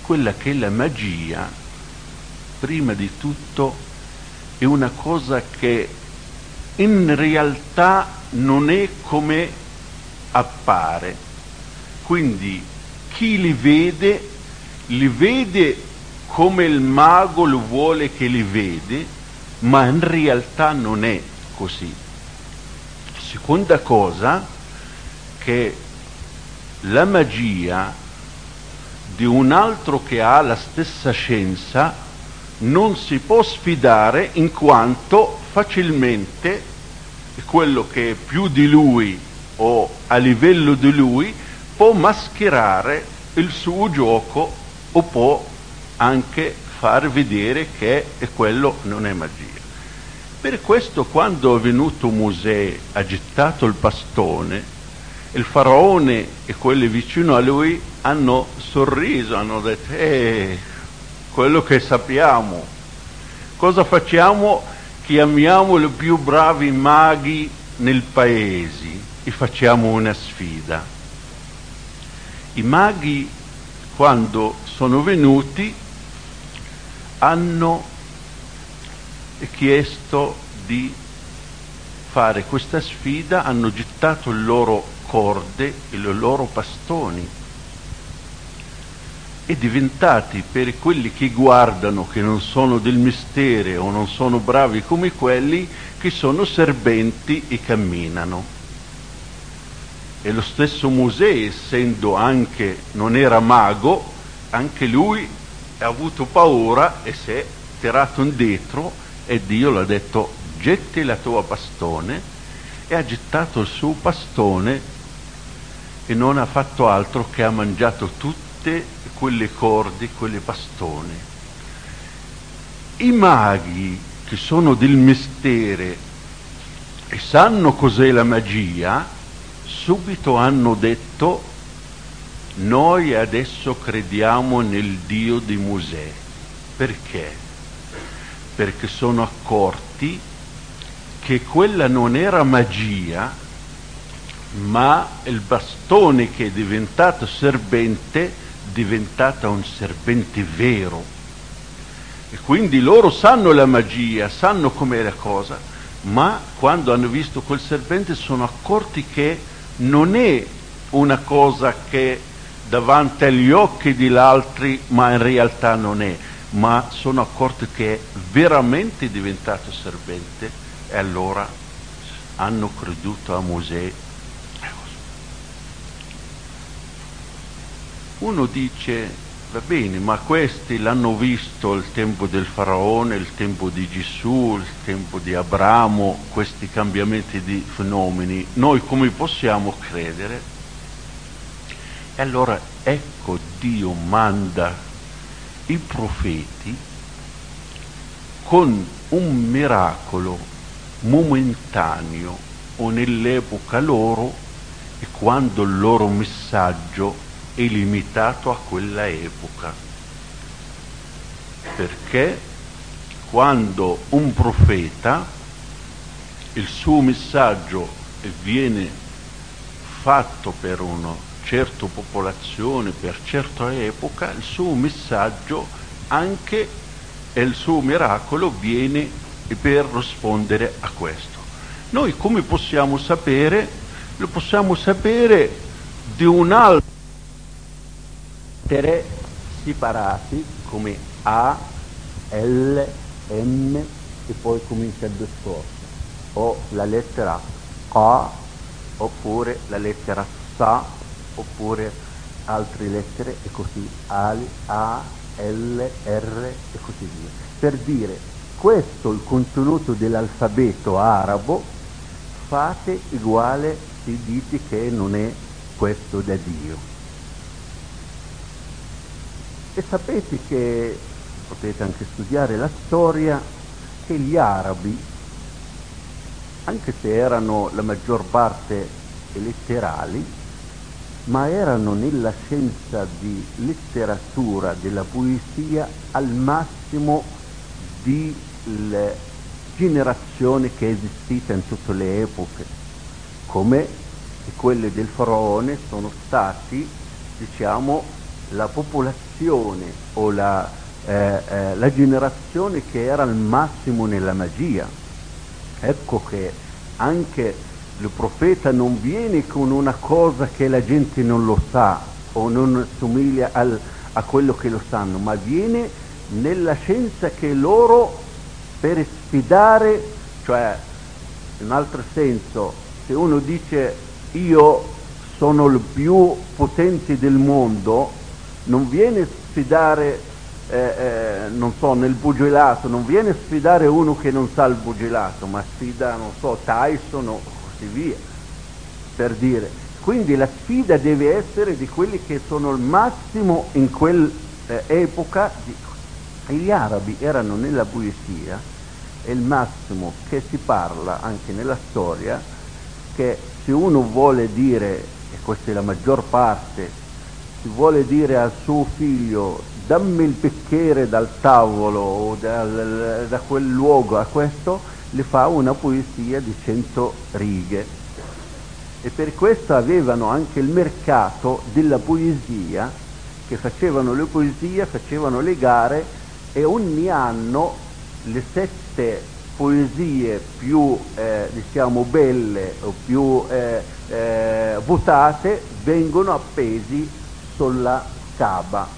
quella che la magia, prima di tutto, è una cosa che in realtà non è come appare quindi chi li vede, li vede come il mago lo vuole che li vede, ma in realtà non è così. Seconda cosa, che la magia di un altro che ha la stessa scienza non si può sfidare in quanto facilmente quello che è più di lui o a livello di lui può mascherare il suo gioco o può anche far vedere che quello non è magia. Per questo quando è venuto Mosè, ha gettato il bastone, il faraone e quelli vicino a lui hanno sorriso, hanno detto, eh, quello che sappiamo, cosa facciamo? Chiamiamo i più bravi maghi nel paese e facciamo una sfida. I maghi, quando sono venuti, hanno chiesto di fare questa sfida, hanno gettato le loro corde e i loro bastoni e diventati per quelli che guardano che non sono del mistero o non sono bravi come quelli che sono serpenti e camminano. E lo stesso Mosè, essendo anche, non era mago, anche lui ha avuto paura e si è tirato indietro e Dio l'ha detto getti la tua bastone e ha gettato il suo bastone e non ha fatto altro che ha mangiato tutte quelle corde, quelle bastone. I maghi che sono del mistero e sanno cos'è la magia, subito hanno detto noi adesso crediamo nel Dio di Mosè. Perché? Perché sono accorti che quella non era magia, ma il bastone che è diventato serpente è diventato un serpente vero. E quindi loro sanno la magia, sanno com'è la cosa, ma quando hanno visto quel serpente sono accorti che non è una cosa che davanti agli occhi degli altri, ma in realtà non è, ma sono accorti che è veramente diventato serpente e allora hanno creduto a Mosè. Uno dice, Va bene, ma questi l'hanno visto il tempo del faraone, il tempo di Gesù, il tempo di Abramo, questi cambiamenti di fenomeni. Noi come possiamo credere? E allora ecco Dio manda i profeti con un miracolo momentaneo o nell'epoca loro e quando il loro messaggio è limitato a quella epoca. Perché quando un profeta, il suo messaggio viene fatto per una certa popolazione, per certa epoca, il suo messaggio anche e il suo miracolo viene per rispondere a questo. Noi come possiamo sapere? Lo possiamo sapere di un altro lettere separati come A, L, M e poi comincia il discorso. O la lettera K oppure la lettera SA oppure altre lettere e così A, A, L, R e così via. Per dire questo il contenuto dell'alfabeto arabo, fate uguale se dite che non è questo da Dio. E sapete che, potete anche studiare la storia, che gli arabi, anche se erano la maggior parte letterali, ma erano nella scienza di letteratura, della poesia, al massimo di generazione che è esistita in tutte le epoche, come quelle del faraone sono stati, diciamo, la popolazione o la, eh, eh, la generazione che era al massimo nella magia. Ecco che anche il profeta non viene con una cosa che la gente non lo sa o non somiglia al, a quello che lo sanno, ma viene nella scienza che loro per sfidare, cioè in altro senso, se uno dice io sono il più potente del mondo, non viene sfidare, eh, eh, non so, nel bugilato, non viene sfidare uno che non sa il bugilato, ma sfida, non so, Tyson o così via, per dire. Quindi la sfida deve essere di quelli che sono al massimo in quell'epoca. Eh, gli arabi erano nella poesia, è il massimo che si parla anche nella storia, che se uno vuole dire, e questa è la maggior parte vuole dire al suo figlio dammi il bicchiere dal tavolo o dal, da quel luogo a questo, le fa una poesia di cento righe. E per questo avevano anche il mercato della poesia, che facevano le poesie, facevano le gare e ogni anno le sette poesie più eh, diciamo belle o più eh, eh, votate vengono appesi sulla Kaaba.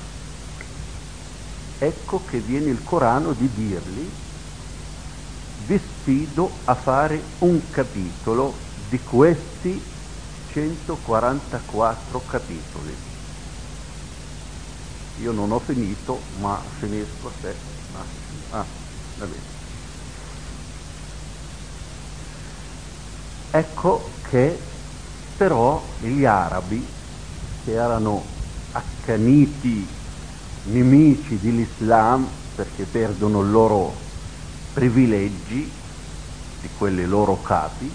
Ecco che viene il Corano di dirgli, vi sfido a fare un capitolo di questi 144 capitoli. Io non ho finito, ma finisco se... Ah, ah va bene. Ecco che però gli arabi, che erano accaniti nemici dell'Islam perché perdono i loro privilegi di quelli loro capi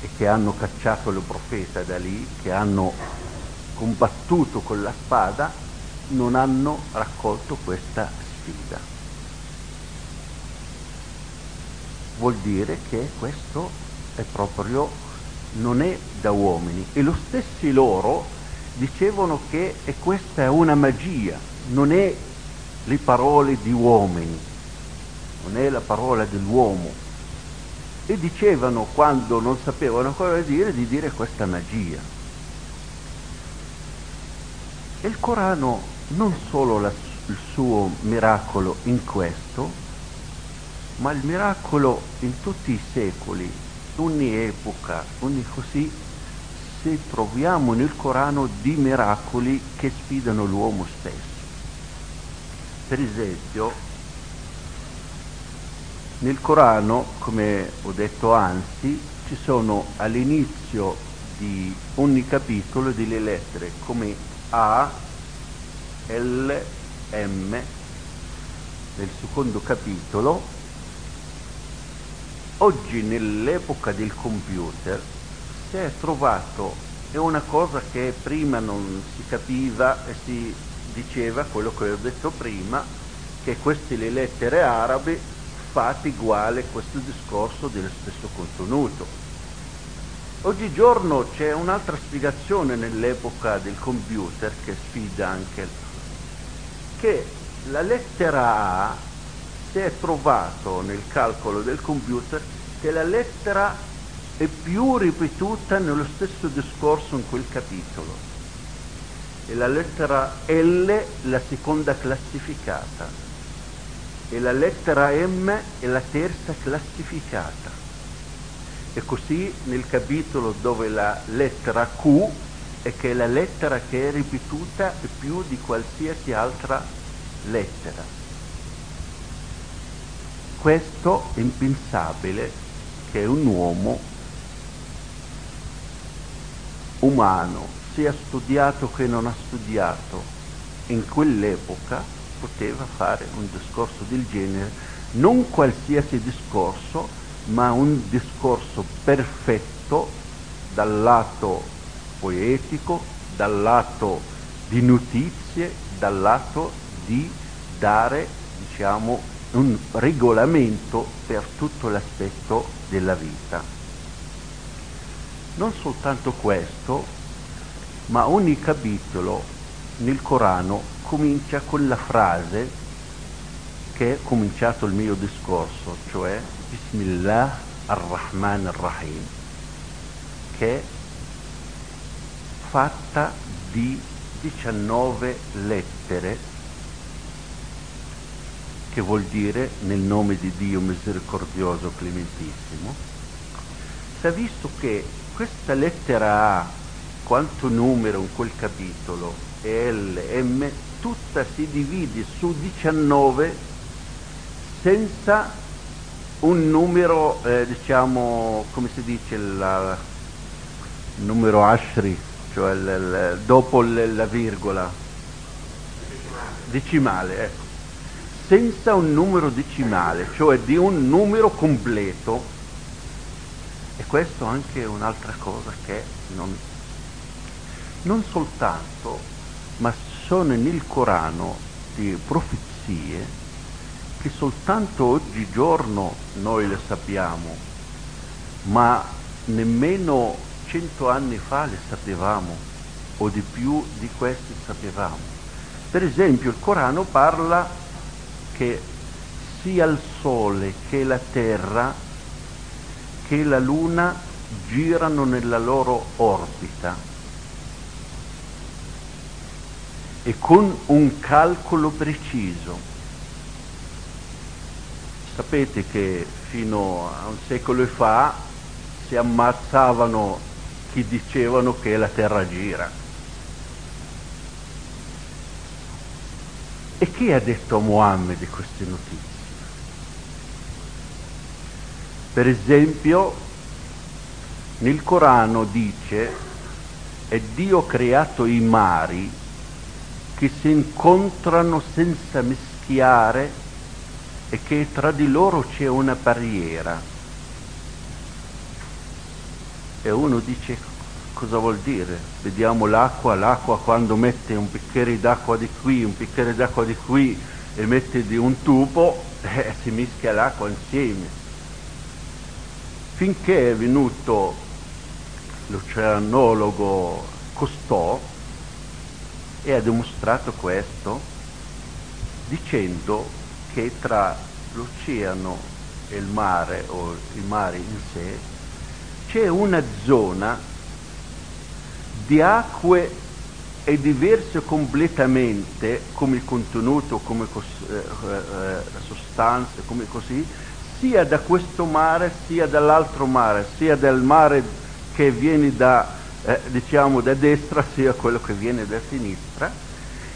e che hanno cacciato il profeta da lì, che hanno combattuto con la spada, non hanno raccolto questa sfida. Vuol dire che questo è proprio, non è da uomini e lo stessi loro dicevano che questa è una magia, non è le parole di uomini, non è la parola dell'uomo. E dicevano quando non sapevano cosa dire di dire questa magia. E il Corano non solo la, il suo miracolo in questo, ma il miracolo in tutti i secoli, ogni epoca, ogni così, se troviamo nel Corano di miracoli che sfidano l'uomo stesso. Per esempio, nel Corano, come ho detto anzi, ci sono all'inizio di ogni capitolo delle lettere come A, L, M, nel secondo capitolo. Oggi nell'epoca del computer si è trovato, è una cosa che prima non si capiva e si diceva, quello che ho detto prima, che queste le lettere arabe fatte uguale questo discorso dello stesso contenuto. Oggigiorno c'è un'altra spiegazione nell'epoca del computer che sfida anche che la lettera A si è trovato nel calcolo del computer che la lettera è più ripetuta nello stesso discorso in quel capitolo e la lettera L la seconda classificata e la lettera M è la terza classificata. E così nel capitolo dove la lettera Q è che è la lettera che è ripetuta più di qualsiasi altra lettera. Questo è impensabile che un uomo umano, sia studiato che non ha studiato, in quell'epoca poteva fare un discorso del genere, non qualsiasi discorso, ma un discorso perfetto dal lato poetico, dal lato di notizie, dal lato di dare, diciamo, un regolamento per tutto l'aspetto della vita. Non soltanto questo, ma ogni capitolo nel Corano comincia con la frase che è cominciato il mio discorso, cioè Bismillah ar-Rahman ar-Rahim, che è fatta di 19 lettere, che vuol dire nel nome di Dio misericordioso clementissimo. Si è visto che questa lettera A, quanto numero in quel capitolo, L, M, tutta si divide su 19 senza un numero, eh, diciamo, come si dice, il numero ashri, cioè il, il, dopo il, la virgola. Decimale, ecco. Senza un numero decimale, cioè di un numero completo. Questo anche è un'altra cosa che non, non soltanto, ma sono nel Corano di profezie che soltanto oggigiorno noi le sappiamo, ma nemmeno cento anni fa le sapevamo, o di più di queste sapevamo. Per esempio il Corano parla che sia il Sole che la Terra che la Luna girano nella loro orbita e con un calcolo preciso. Sapete che fino a un secolo fa si ammazzavano chi dicevano che la terra gira. E chi ha detto a Mohammed queste notizie? Per esempio, nel Corano dice, è Dio creato i mari che si incontrano senza mischiare e che tra di loro c'è una barriera. E uno dice cosa vuol dire? Vediamo l'acqua, l'acqua quando mette un bicchiere d'acqua di qui, un bicchiere d'acqua di qui e mette di un tubo, eh, si mischia l'acqua insieme. Finché è venuto l'oceanologo Costò, e ha dimostrato questo dicendo che tra l'oceano e il mare o il mare in sé c'è una zona di acque è diverse completamente come contenuto, come cos- eh, eh, sostanze, come così, sia da questo mare sia dall'altro mare, sia dal mare che viene da eh, diciamo da destra sia quello che viene da sinistra.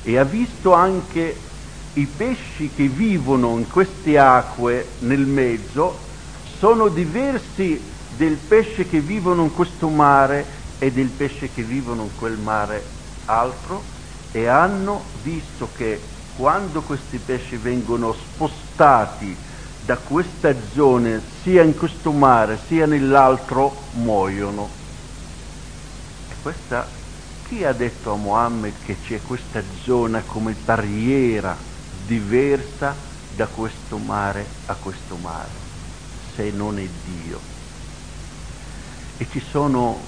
E ha visto anche i pesci che vivono in queste acque nel mezzo. Sono diversi del pesce che vivono in questo mare e del pesce che vivono in quel mare altro. E hanno visto che quando questi pesci vengono spostati da questa zona, sia in questo mare sia nell'altro, muoiono. E questa, chi ha detto a Mohammed che c'è questa zona come barriera diversa da questo mare a questo mare, se non è Dio? E ci sono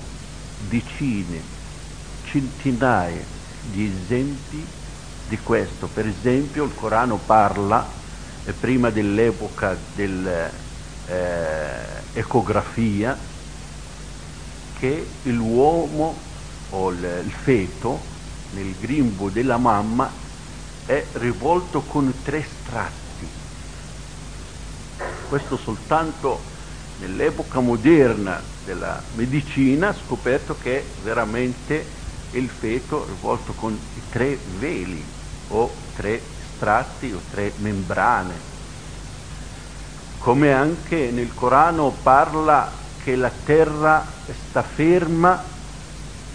decine, centinaia di esempi di questo. Per esempio il Corano parla, prima dell'epoca dell'ecografia, eh, che l'uomo o il, feto nel grimbo della mamma è rivolto con tre strati. Questo soltanto nell'epoca moderna della medicina ha scoperto che veramente il feto rivolto con tre veli o tre strati o tre membrane. Come anche nel Corano parla che la terra sta ferma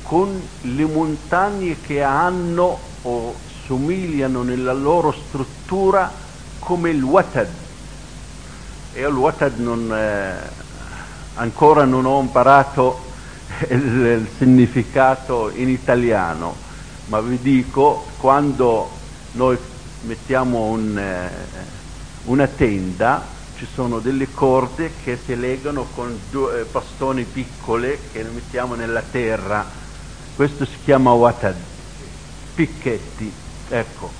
con le montagne che hanno o somigliano nella loro struttura come il Watad. E il Watad non, eh, ancora non ho imparato il, il significato in italiano, ma vi dico quando noi mettiamo un, eh, una tenda ci sono delle corde che si legano con due eh, bastoni piccole che mettiamo nella terra. Questo si chiama watad picchetti ecco.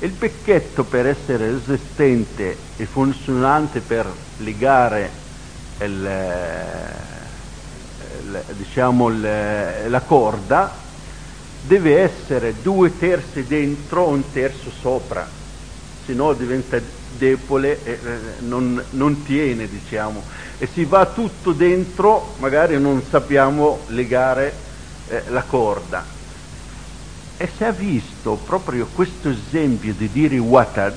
Il picchetto per essere resistente e funzionante per legare il, il, diciamo il, la corda deve essere due terzi dentro un terzo sopra, se no diventa debole e eh, non, non, tiene, diciamo. E si va tutto dentro, magari non sappiamo legare eh, la corda. E si è visto proprio questo esempio di dire watad,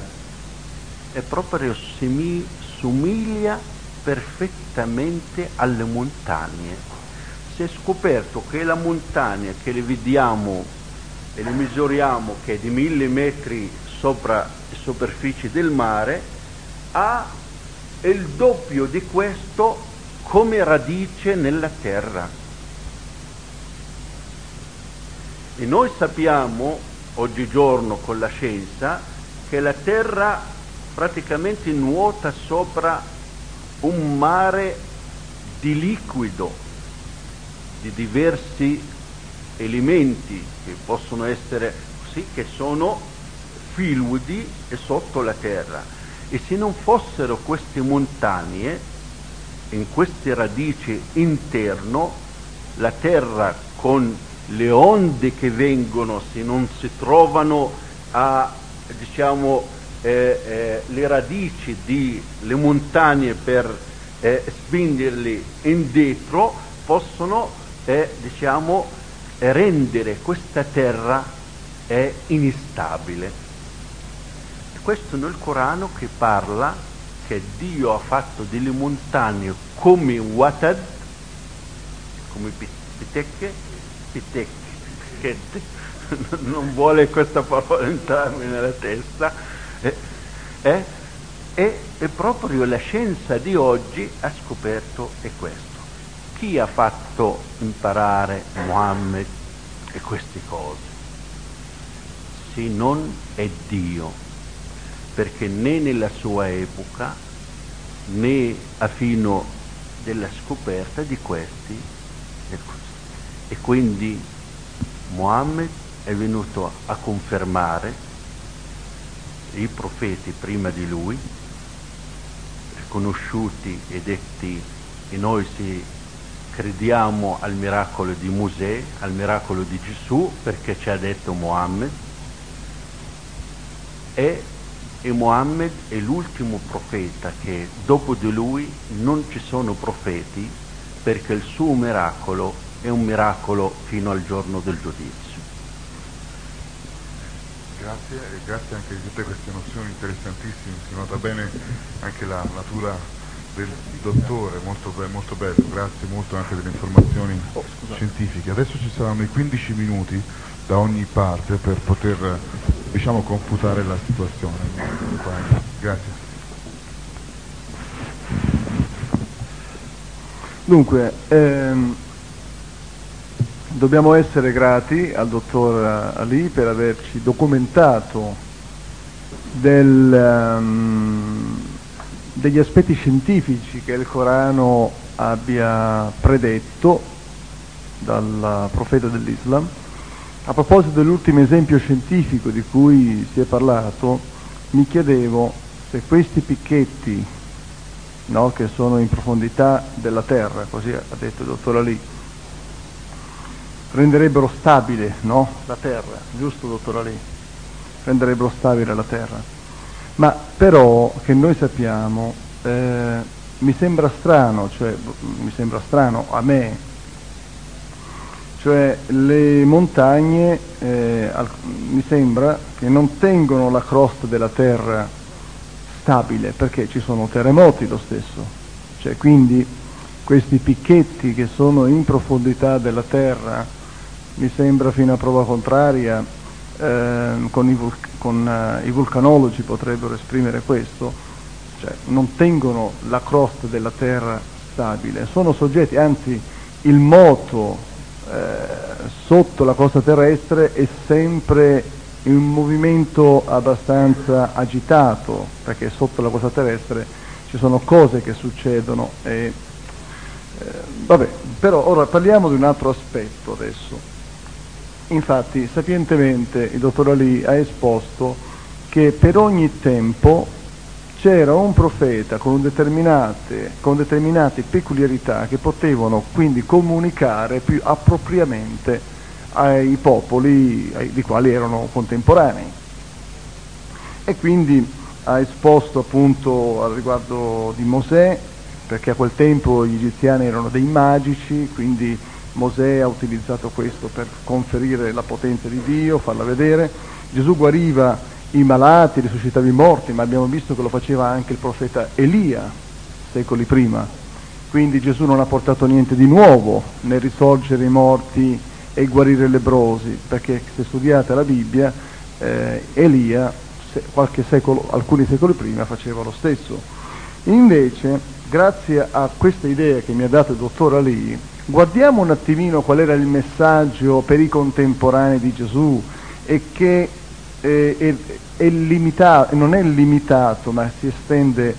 è proprio si somiglia perfettamente alle montagne si è scoperto che la montagna che le vediamo e le misuriamo che è di mille metri sopra la superficie del mare ha il doppio di questo come radice nella terra. E noi sappiamo oggigiorno con la scienza che la terra praticamente nuota sopra un mare di liquido di diversi elementi che possono essere così, che sono fluidi e sotto la terra. E se non fossero queste montagne, in queste radici interno, la terra con le onde che vengono, se non si trovano a, diciamo, eh, eh, le radici delle montagne per eh, spingerli indietro, possono è diciamo, rendere questa terra è instabile. Questo nel Corano che parla che Dio ha fatto delle montagne come Watad, come pitecche, pitecche, non vuole questa parola entrarmi nella testa, eh, eh, e, e proprio la scienza di oggi ha scoperto è questo chi ha fatto imparare Muhammad e queste cose? Se non è Dio, perché né nella sua epoca né a fino della scoperta di questi e quindi Muhammad è venuto a confermare i profeti prima di lui, riconosciuti e detti e noi si crediamo al miracolo di Mosè, al miracolo di Gesù, perché ci ha detto Mohammed, e, e Mohammed è l'ultimo profeta che dopo di lui non ci sono profeti, perché il suo miracolo è un miracolo fino al giorno del giudizio. Grazie e grazie anche di tutte queste nozioni interessantissime, si nota bene anche la natura del dottore, molto, be- molto bello, grazie molto anche delle informazioni Oh, scientifiche. Adesso ci saranno i 15 minuti da ogni parte per poter diciamo, confutare la situazione. Grazie. Dunque, ehm, dobbiamo essere grati al dottor Ali per averci documentato del, ehm, degli aspetti scientifici che il Corano abbia predetto dal profeta dell'Islam. A proposito dell'ultimo esempio scientifico di cui si è parlato, mi chiedevo se questi picchetti no, che sono in profondità della terra, così ha detto il dottor Ali, renderebbero stabile no, la terra, giusto dottor Ali? Renderebbero stabile la terra. Ma però che noi sappiamo, eh, mi sembra strano, cioè mi sembra strano a me, cioè le montagne eh, al, mi sembra che non tengono la crosta della terra stabile perché ci sono terremoti lo stesso, cioè quindi questi picchetti che sono in profondità della terra, mi sembra fino a prova contraria, eh, con, i, vul- con uh, i vulcanologi potrebbero esprimere questo, cioè non tengono la crosta della terra stabile, sono soggetti, anzi il moto eh, sotto la costa terrestre è sempre in movimento abbastanza agitato, perché sotto la costa terrestre ci sono cose che succedono e eh, vabbè, però ora parliamo di un altro aspetto adesso. Infatti, sapientemente il dottor Ali ha esposto che per ogni tempo c'era un profeta con determinate, con determinate peculiarità che potevano quindi comunicare più appropriatamente ai popoli ai, di quali erano contemporanei. E quindi ha esposto appunto al riguardo di Mosè, perché a quel tempo gli egiziani erano dei magici, quindi Mosè ha utilizzato questo per conferire la potenza di Dio, farla vedere. Gesù guariva i malati, risuscitava i morti, ma abbiamo visto che lo faceva anche il profeta Elia secoli prima. Quindi Gesù non ha portato niente di nuovo nel risorgere i morti e guarire i lebrosi, perché se studiate la Bibbia, eh, Elia se, secolo, alcuni secoli prima faceva lo stesso. Invece, grazie a questa idea che mi ha dato il dottor Ali, guardiamo un attimino qual era il messaggio per i contemporanei di Gesù e che eh, è, è limitato, non è limitato, ma si estende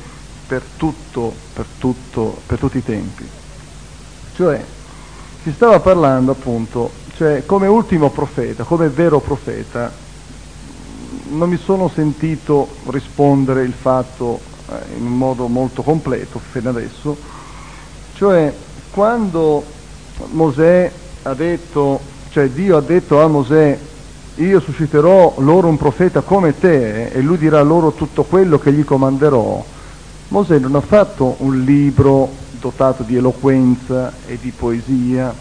per tutto, per tutto, per tutti i tempi. Cioè, si stava parlando appunto, cioè come ultimo profeta, come vero profeta, non mi sono sentito rispondere il fatto eh, in modo molto completo fino adesso, cioè quando Mosè ha detto, cioè Dio ha detto a Mosè io susciterò loro un profeta come te e lui dirà loro tutto quello che gli comanderò. Mosè non ha fatto un libro dotato di eloquenza e di poesia,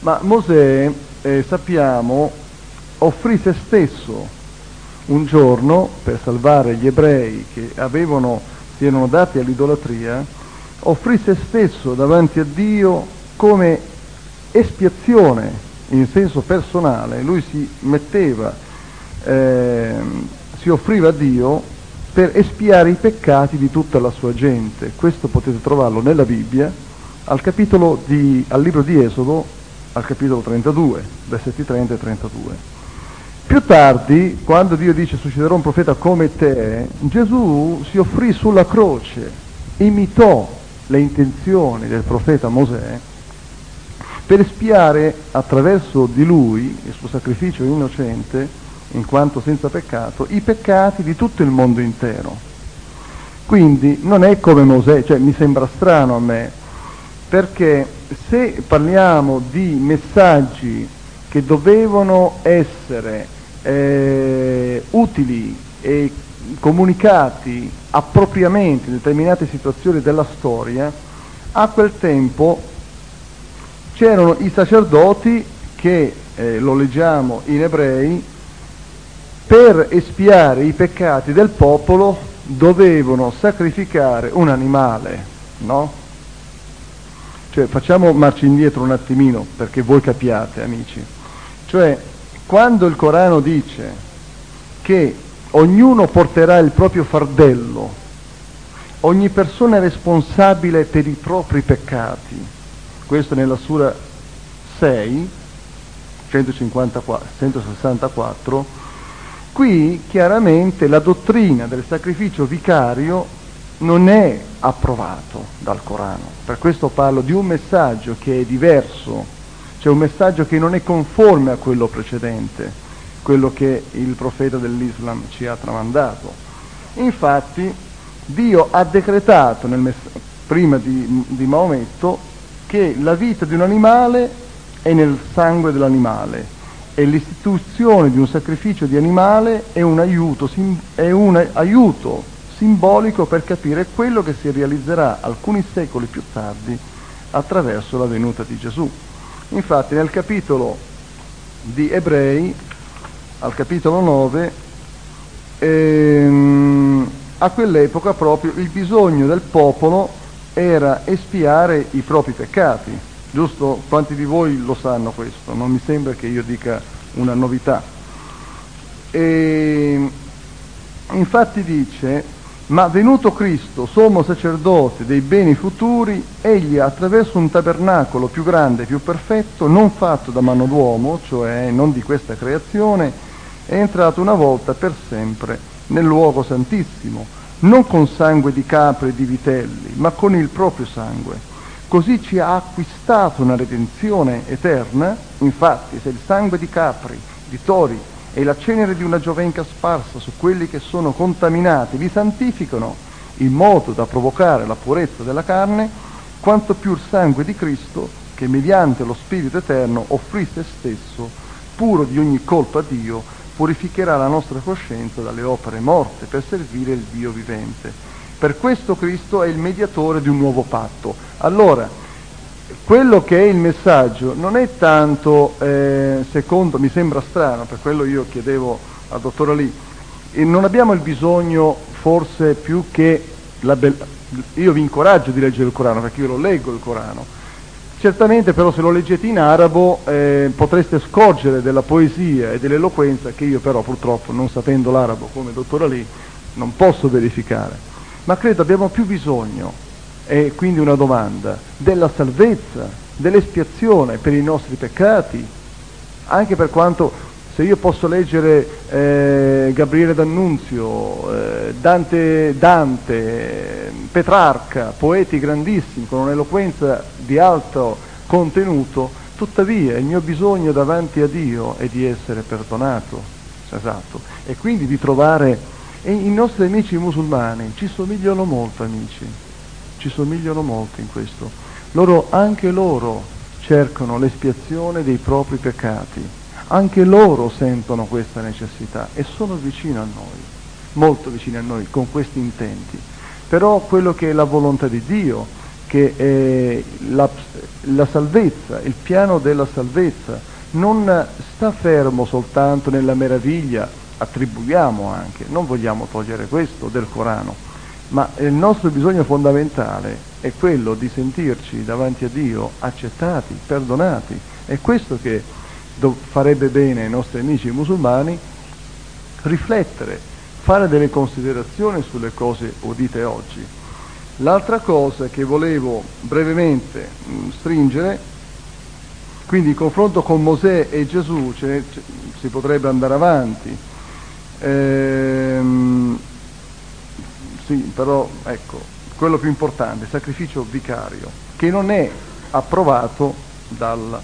ma Mosè, eh, sappiamo, offrì se stesso un giorno per salvare gli ebrei che avevano, si erano dati all'idolatria, offrì se stesso davanti a Dio come espiazione in senso personale, lui si metteva, eh, si offriva a Dio per espiare i peccati di tutta la sua gente. Questo potete trovarlo nella Bibbia, al, di, al libro di Esodo, al capitolo 32, versetti 30 e 32. Più tardi, quando Dio dice susciterò un profeta come te, Gesù si offrì sulla croce, imitò le intenzioni del profeta Mosè per espiare attraverso di lui, il suo sacrificio innocente, in quanto senza peccato, i peccati di tutto il mondo intero. Quindi non è come Mosè, cioè mi sembra strano a me, perché se parliamo di messaggi che dovevano essere eh, utili e comunicati appropriatamente in determinate situazioni della storia, a quel tempo c'erano i sacerdoti che, eh, lo leggiamo in ebrei, per espiare i peccati del popolo dovevano sacrificare un animale, no? Cioè facciamo marcia indietro un attimino perché voi capiate, amici. Cioè, quando il Corano dice che ognuno porterà il proprio fardello, ogni persona è responsabile per i propri peccati, questo nella Sura 6, 154, 164, qui chiaramente la dottrina del sacrificio vicario non è approvato dal Corano. Per questo parlo di un messaggio che è diverso, cioè un messaggio che non è conforme a quello precedente, quello che il profeta dell'Islam ci ha tramandato. Infatti Dio ha decretato mess- prima di, di Maometto che la vita di un animale è nel sangue dell'animale e l'istituzione di un sacrificio di animale è un aiuto, è un aiuto simbolico per capire quello che si realizzerà alcuni secoli più tardi attraverso la venuta di Gesù. Infatti nel capitolo di Ebrei, al capitolo 9, ehm, a quell'epoca proprio il bisogno del popolo era espiare i propri peccati, giusto? Quanti di voi lo sanno questo? Non mi sembra che io dica una novità. E infatti dice, ma venuto Cristo, sommo sacerdote dei beni futuri, egli attraverso un tabernacolo più grande più perfetto, non fatto da mano d'uomo, cioè non di questa creazione, è entrato una volta per sempre nel luogo santissimo non con sangue di capre e di vitelli, ma con il proprio sangue. Così ci ha acquistato una redenzione eterna, infatti se il sangue di capri, di tori e la cenere di una giovenca sparsa su quelli che sono contaminati vi santificano in modo da provocare la purezza della carne, quanto più il sangue di Cristo, che mediante lo Spirito Eterno offrì se stesso, puro di ogni colpa a Dio, purificherà la nostra coscienza dalle opere morte per servire il Dio vivente. Per questo Cristo è il mediatore di un nuovo patto. Allora, quello che è il messaggio non è tanto, eh, secondo, mi sembra strano, per quello io chiedevo al dottor Ali, non abbiamo il bisogno forse più che, be- io vi incoraggio di leggere il Corano, perché io lo leggo il Corano, Certamente però se lo leggete in arabo eh, potreste scorgere della poesia e dell'eloquenza che io però purtroppo non sapendo l'arabo come il dottor Ali non posso verificare. Ma credo abbiamo più bisogno, e quindi una domanda, della salvezza, dell'espiazione per i nostri peccati, anche per quanto se io posso leggere eh, Gabriele D'Annunzio, eh, Dante, Dante, Petrarca, poeti grandissimi con un'eloquenza di alto contenuto, tuttavia il mio bisogno davanti a Dio è di essere perdonato, esatto, e quindi di trovare, e i nostri amici musulmani ci somigliano molto amici, ci somigliano molto in questo, loro, anche loro cercano l'espiazione dei propri peccati anche loro sentono questa necessità e sono vicino a noi, molto vicino a noi con questi intenti. Però quello che è la volontà di Dio, che è la, la salvezza, il piano della salvezza, non sta fermo soltanto nella meraviglia, attribuiamo anche, non vogliamo togliere questo del Corano, ma il nostro bisogno fondamentale è quello di sentirci davanti a Dio accettati, perdonati. È questo che farebbe bene ai nostri amici musulmani riflettere, fare delle considerazioni sulle cose udite oggi. L'altra cosa che volevo brevemente mh, mm, stringere, quindi il confronto con Mosè e Gesù, cioè, c- si potrebbe andare avanti, ehm, sì, però ecco, quello più importante, il sacrificio vicario, che non è approvato dal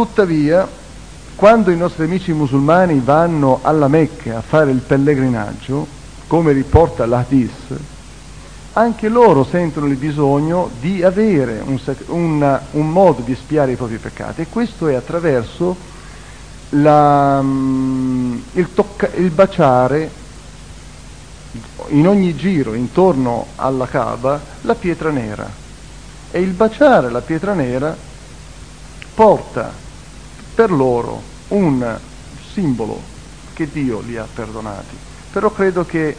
Tuttavia, quando i nostri amici musulmani vanno alla Mecca a fare il pellegrinaggio, come riporta l'Hadith, anche loro sentono il bisogno di avere un, un, un modo di spiare i propri peccati. E questo è attraverso la, mm, il, tocca, il baciare in ogni giro intorno alla Kaaba la pietra nera. E il baciare la pietra nera porta per loro un simbolo che Dio li ha perdonati. Però credo che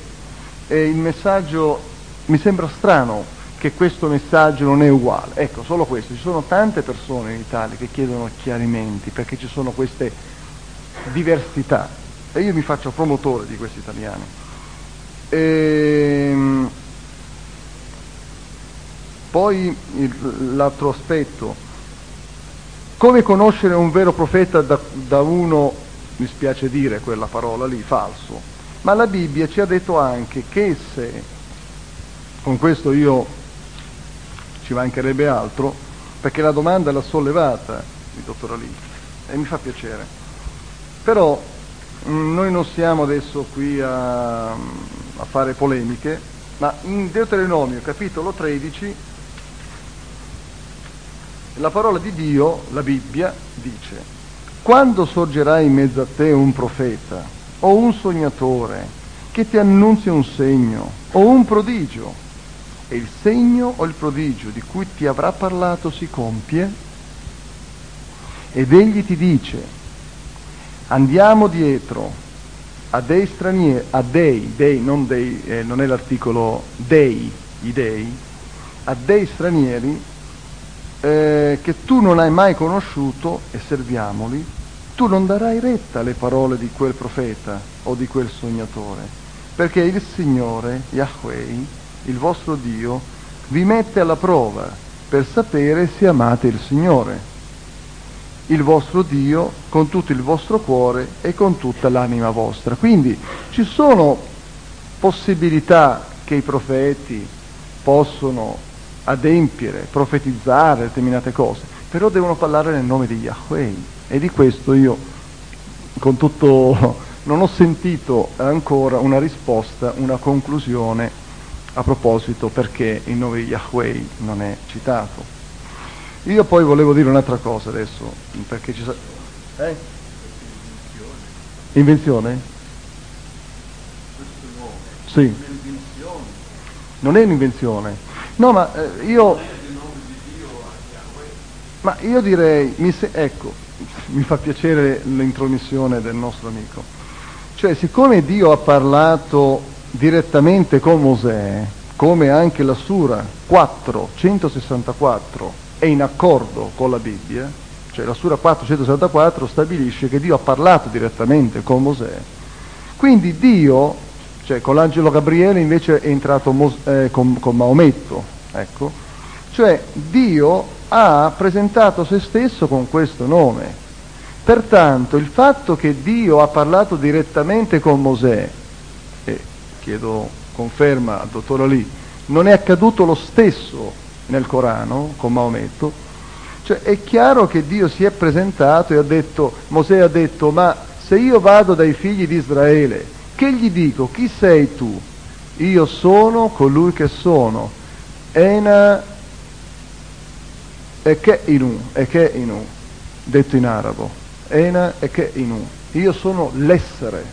eh, il messaggio mi sembra strano che questo messaggio non è uguale. Ecco, solo questo. Ci sono tante persone in Italia che chiedono chiarimenti perché ci sono queste diversità e io mi faccio promotore di questi italiani. Ehm, poi il, l'altro aspetto, come conoscere un vero profeta da, da uno, mi spiace dire quella parola lì, falso, ma la Bibbia ci ha detto anche che se, con questo io ci mancherebbe altro, perché la domanda l'ha sollevata il dottor Ali e mi fa piacere, però mm, noi non siamo adesso qui a, a fare polemiche, ma in Deuteronomio capitolo 13 la parola di Dio, la Bibbia, dice, quando sorgerà in mezzo a te un profeta o un sognatore che ti annunzi un segno o un prodigio, e il segno o il prodigio di cui ti avrà parlato si compie, ed egli ti dice, andiamo dietro a dei stranieri, a dei, dei, non dei, eh, non è l'articolo dei, i dei, a dei stranieri eh, che tu non hai mai conosciuto e serviamoli, tu non darai retta alle parole di quel profeta o di quel sognatore, perché il Signore, Yahweh, il vostro Dio, vi mette alla prova per sapere se amate il Signore, il vostro Dio, con tutto il vostro cuore e con tutta l'anima vostra. Quindi ci sono possibilità che i profeti possono adempiere, profetizzare determinate cose, però devono parlare nel nome di Yahweh e di questo io con tutto non ho sentito ancora una risposta, una conclusione a proposito perché il nome di Yahweh non è citato. Io poi volevo dire un'altra cosa adesso, perché ci sa... Eh? Invenzione? Sì. Non è un'invenzione. No, ma eh, io... Ma io direi, mi se... ecco, mi fa piacere l'intromissione del nostro amico. Cioè, siccome Dio ha parlato direttamente con Mosè, come anche la Sura 4, 164 è in accordo con la Bibbia, cioè la Sura 4, 164 stabilisce che Dio ha parlato direttamente con Mosè, quindi Dio cioè con l'angelo Gabriele invece è entrato Mos- eh, con, con Maometto, ecco. Cioè Dio ha presentato se stesso con questo nome. Pertanto il fatto che Dio ha parlato direttamente con Mosè, e chiedo conferma al dottor Ali, non è accaduto lo stesso nel Corano con Maometto, cioè è chiaro che Dio si è presentato e ha detto, Mosè ha detto, ma se io vado dai figli di Israele che gli dico, chi sei tu? Io sono colui che sono. Ena e che inu, e che inu, detto in arabo. Ena e che inu. Io sono l'essere,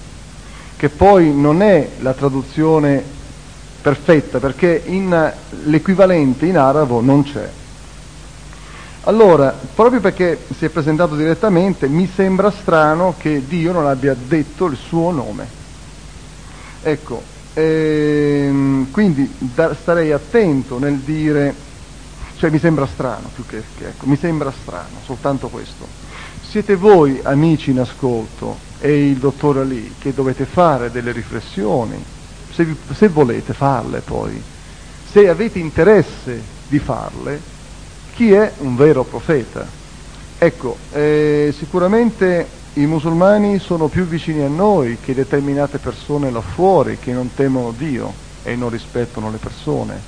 che poi non è la traduzione perfetta, perché in, l'equivalente in arabo non c'è. Allora, proprio perché si è presentato direttamente, mi sembra strano che Dio non abbia detto il suo nome. Ecco, ehm, quindi da, starei attento nel dire, cioè mi sembra strano più che, che ecco, mi sembra strano, soltanto questo. Siete voi amici in ascolto e il dottor Ali che dovete fare delle riflessioni, se, vi, se volete farle poi, se avete interesse di farle, chi è un vero profeta? Ecco, eh, sicuramente i musulmani sono più vicini a noi che determinate persone là fuori che non temono Dio e non rispettano le persone.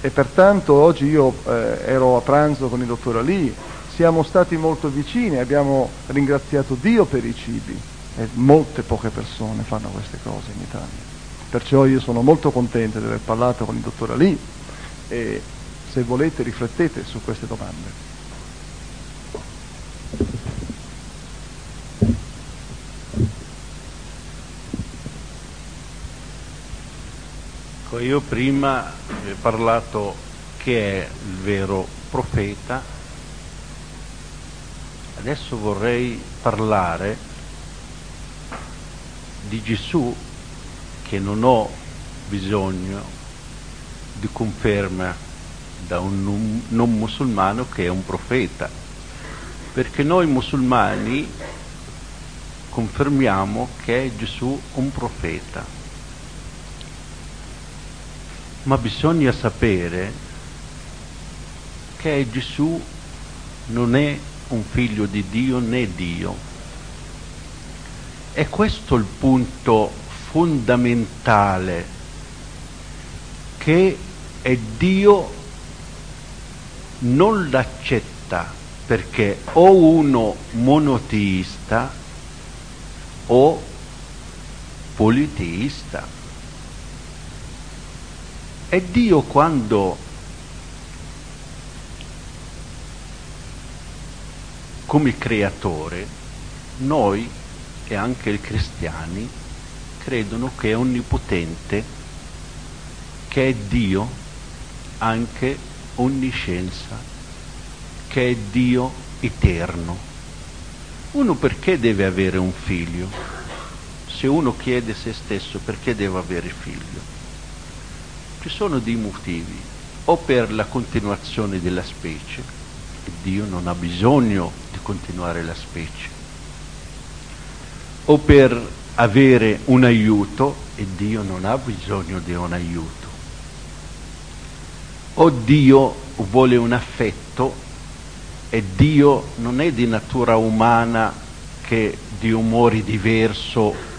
E pertanto oggi io eh, ero a pranzo con il dottor Ali, siamo stati molto vicini, abbiamo ringraziato Dio per i cibi e molte poche persone fanno queste cose in Italia. Perciò io sono molto contento di aver parlato con il dottor Ali e se volete riflettete su queste domande. Ecco, io prima ho parlato che è il vero profeta, adesso vorrei parlare di Gesù che non ho bisogno di conferma da un non musulmano che è un profeta, perché noi musulmani confermiamo che è Gesù un profeta. Ma bisogna sapere che Gesù non è un figlio di Dio né Dio. E questo il punto fondamentale che è Dio non l'accetta perché o uno monoteista o politeista. E Dio quando come creatore noi e anche i cristiani credono che è onnipotente, che è Dio anche onniscienza, che è Dio eterno. Uno perché deve avere un figlio? Se uno chiede se stesso perché deve avere figlio? Ci sono dei motivi, o per la continuazione della specie, e Dio non ha bisogno di continuare la specie, o per avere un aiuto e Dio non ha bisogno di un aiuto o Dio vuole un affetto e Dio non è di natura umana che di umori diverso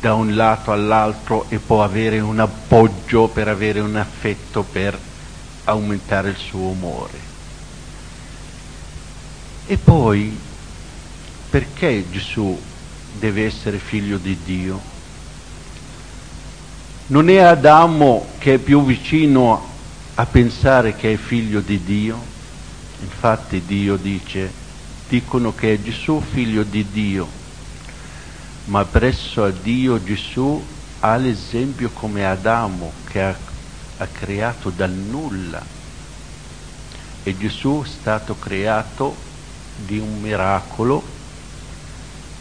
da un lato all'altro e può avere un appoggio per avere un affetto per aumentare il suo umore. E poi perché Gesù deve essere figlio di Dio? Non è Adamo che è più vicino a pensare che è figlio di Dio. Infatti Dio dice, dicono che è Gesù figlio di Dio, ma presso a Dio Gesù ha l'esempio come Adamo che ha, ha creato dal nulla e Gesù è stato creato di un miracolo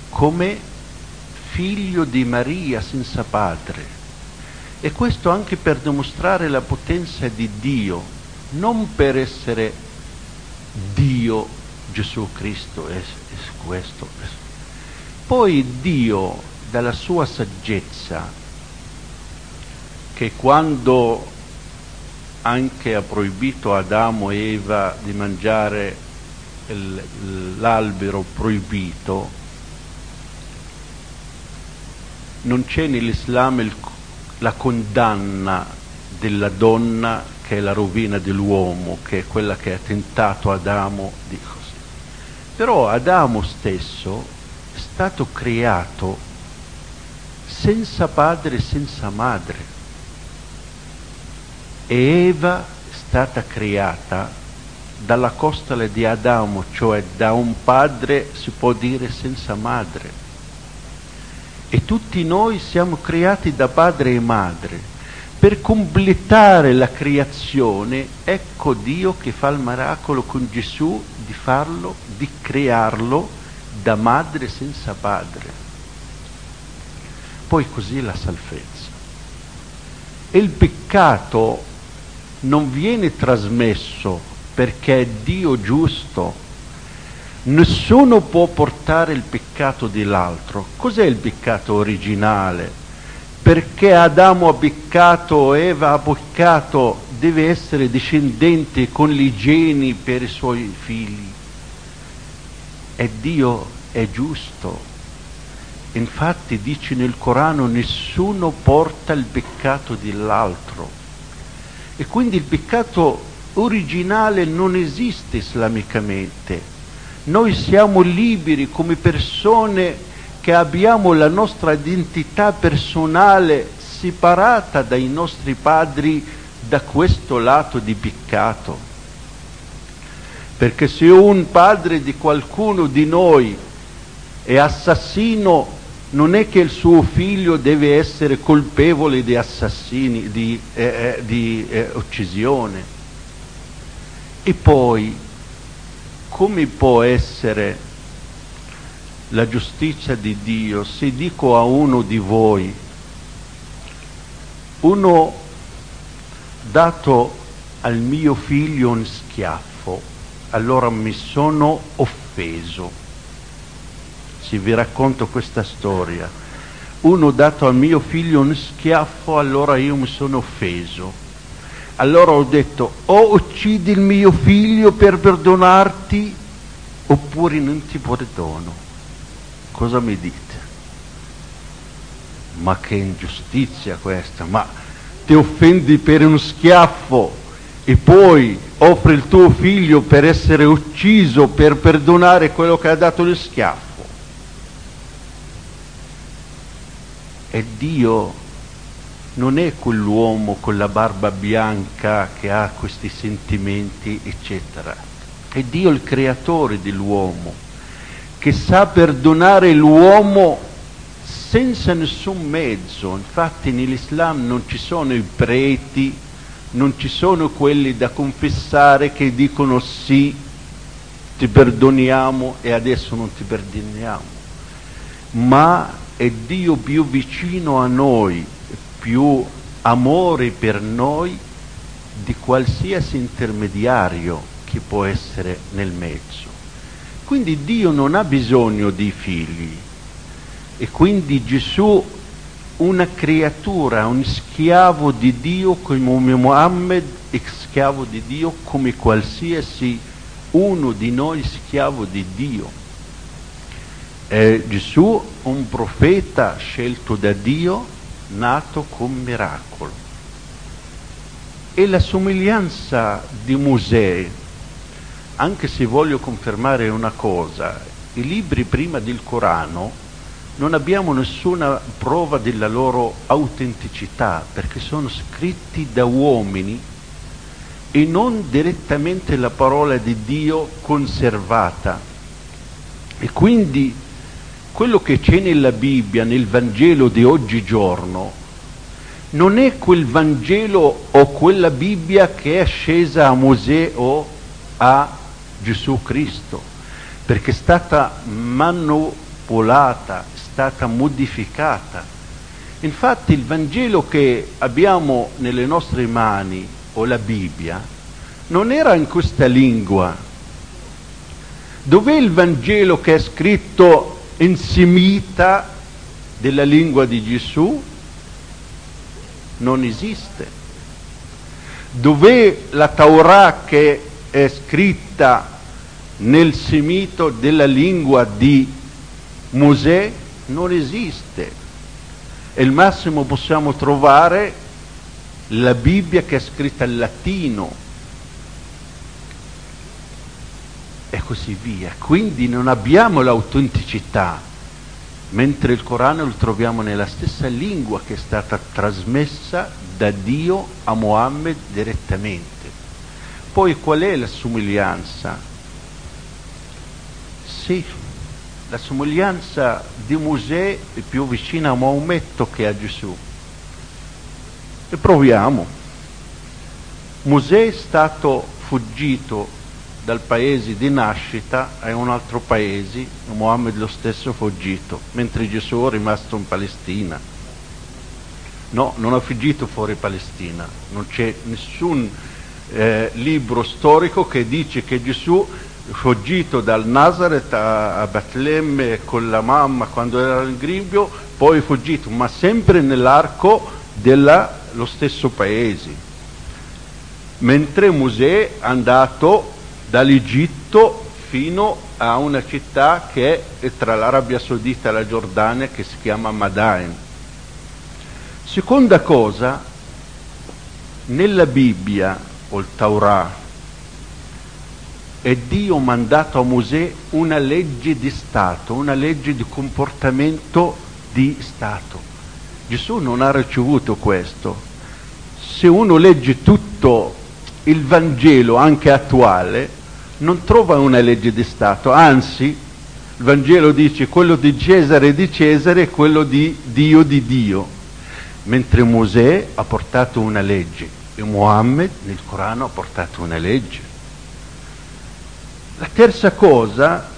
come figlio di Maria senza padre e questo anche per dimostrare la potenza di Dio, non per essere Dio Gesù Cristo, è, è questo. Poi Dio, dalla sua saggezza, che quando anche ha proibito Adamo e Eva di mangiare l'albero proibito, non c'è nell'Islam il la condanna della donna che è la rovina dell'uomo, che è quella che ha tentato Adamo di così. Però Adamo stesso stato creato senza padre e senza madre. E Eva è stata creata dalla costole di Adamo, cioè da un padre, si può dire, senza madre e tutti noi siamo creati da padre e madre. Per completare la creazione, ecco Dio che fa il miracolo con Gesù di farlo, di crearlo da madre senza padre. Poi così la salvezza. E il peccato non viene trasmesso perché è Dio giusto Nessuno può portare il peccato dell'altro. Cos'è il peccato originale? Perché Adamo ha peccato, Eva ha peccato, deve essere discendente con gli geni per i suoi figli. E Dio è giusto. Infatti dice nel Corano nessuno porta il peccato dell'altro. E quindi il peccato originale non esiste islamicamente noi siamo liberi come persone che abbiamo la nostra identità personale separata dai nostri padri da questo lato di peccato. Perché se un padre di qualcuno di noi è assassino, non è che il suo figlio deve essere colpevole di assassini, di, eh, eh di eh, uccisione. E poi come può essere la giustizia di Dio, se dico a uno di voi, uno dato al mio figlio un schiaffo, allora mi sono offeso. Se vi racconto questa storia, uno dato al mio figlio un schiaffo, allora io mi sono offeso. Allora ho detto, o uccidi il mio figlio per perdonarti, oppure non ti perdono. Cosa mi dite? Ma che ingiustizia questa, ma ti offendi per un schiaffo e poi offri il tuo figlio per essere ucciso, per perdonare quello che ha dato lo schiaffo. E Dio non è quell'uomo con la barba bianca che ha questi sentimenti, eccetera. È Dio il creatore dell'uomo che sa perdonare l'uomo senza nessun mezzo. Infatti nell'Islam non ci sono i preti, non ci sono quelli da confessare che dicono sì, ti perdoniamo e adesso non ti perdoniamo. Ma è Dio più vicino a noi, più amore per noi di qualsiasi intermediario che può essere nel mezzo. Quindi Dio non ha bisogno di figli e quindi Gesù una creatura, un schiavo di Dio come Muhammad è schiavo di Dio come qualsiasi uno di noi schiavo di Dio. È Gesù un profeta scelto da Dio, nato con miracolo. E la somiglianza di Mosè anche se voglio confermare una cosa, i libri prima del Corano non abbiamo nessuna prova della loro autenticità perché sono scritti da uomini e non direttamente la parola di Dio conservata. E quindi quello che c'è nella Bibbia, nel Vangelo di oggigiorno, non è quel Vangelo o quella Bibbia che è scesa a Mosè o a Gesù Cristo, perché è stata manipolata, è stata modificata. Infatti il Vangelo che abbiamo nelle nostre mani, o la Bibbia, non era in questa lingua. Dov'è il Vangelo che è scritto in semita della lingua di Gesù? Non esiste. Dov'è la Torah che è scritta nel semito della lingua di Mosè non esiste. E il massimo possiamo trovare la Bibbia che è scritta in latino e così via. Quindi non abbiamo l'autenticità, mentre il Corano lo troviamo nella stessa lingua che è stata trasmessa da Dio a Mohammed direttamente. Poi qual è la somiglianza? Sì, la somiglianza di Mosè è più vicina a Maometto che a Gesù. E proviamo. Mosè è stato fuggito dal paese di nascita a un altro paese, Mohammed lo stesso fuggito, mentre Gesù è rimasto in Palestina. No, non ha fuggito fuori Palestina, non c'è nessun eh, libro storico che dice che Gesù fuggito dal Nazareth a, a Betlemme con la mamma quando era in Gribbio, poi fuggito, ma sempre nell'arco dello stesso paese. Mentre Mosè è andato dall'Egitto fino a una città che è tra l'Arabia Saudita e la Giordania che si chiama Madain. Seconda cosa, nella Bibbia o il Taurà, è Dio mandato a Mosè una legge di Stato, una legge di comportamento di Stato. Gesù non ha ricevuto questo. Se uno legge tutto il Vangelo, anche attuale, non trova una legge di Stato, anzi il Vangelo dice quello di Cesare di Cesare e quello di Dio di Dio, mentre Mosè ha portato una legge e Muhammad nel Corano ha portato una legge. La terza cosa,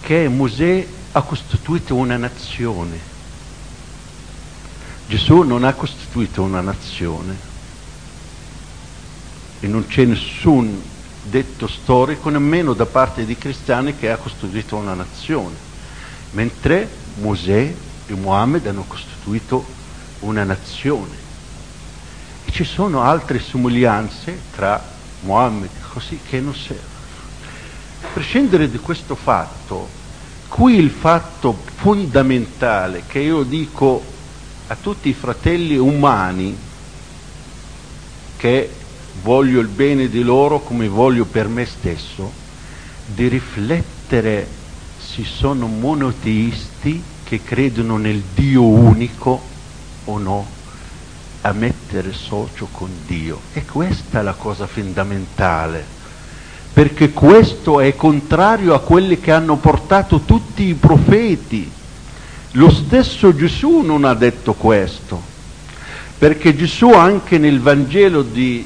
che Mosè ha costituito una nazione. Gesù non ha costituito una nazione e non c'è nessun detto storico nemmeno da parte di cristiani che ha costituito una nazione, mentre Mosè e Mohammed hanno costituito una nazione. E ci sono altre somiglianze tra Mohammed così che non servono. A prescindere da questo fatto, qui il fatto fondamentale che io dico a tutti i fratelli umani che voglio il bene di loro come voglio per me stesso, di riflettere se sono monoteisti che credono nel Dio unico o no, a mettere socio con Dio. E questa è la cosa fondamentale, perché questo è contrario a quelli che hanno portato tutti i profeti. Lo stesso Gesù non ha detto questo, perché Gesù anche nel Vangelo di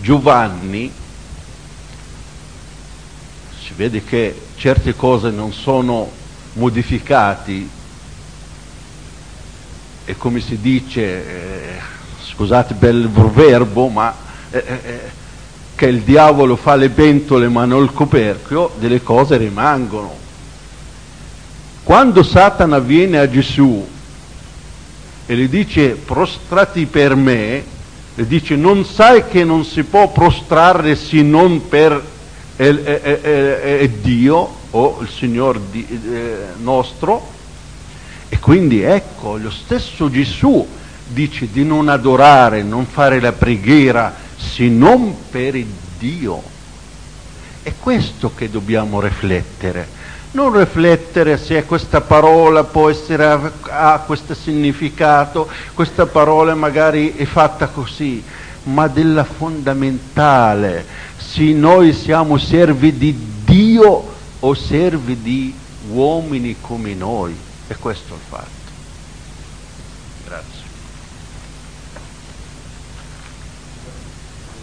Giovanni si vede che certe cose non sono modificate e come si dice, eh, scusate per il proverbo, ma eh, eh, che il diavolo fa le pentole ma non il coperchio, delle cose rimangono. Quando Satana viene a Gesù e gli dice prostrati per me, e dice non sai che non si può prostrare se non per el, el, el, Dio o il Signore di, eh, nostro e quindi ecco lo stesso Gesù dice di non adorare, non fare la preghiera se non per Dio. È questo che dobbiamo riflettere non riflettere se questa parola può essere, ha questo significato, questa parola magari è fatta così, ma della fondamentale, se noi siamo servi di Dio o servi di uomini come noi. E questo è il fatto. Grazie.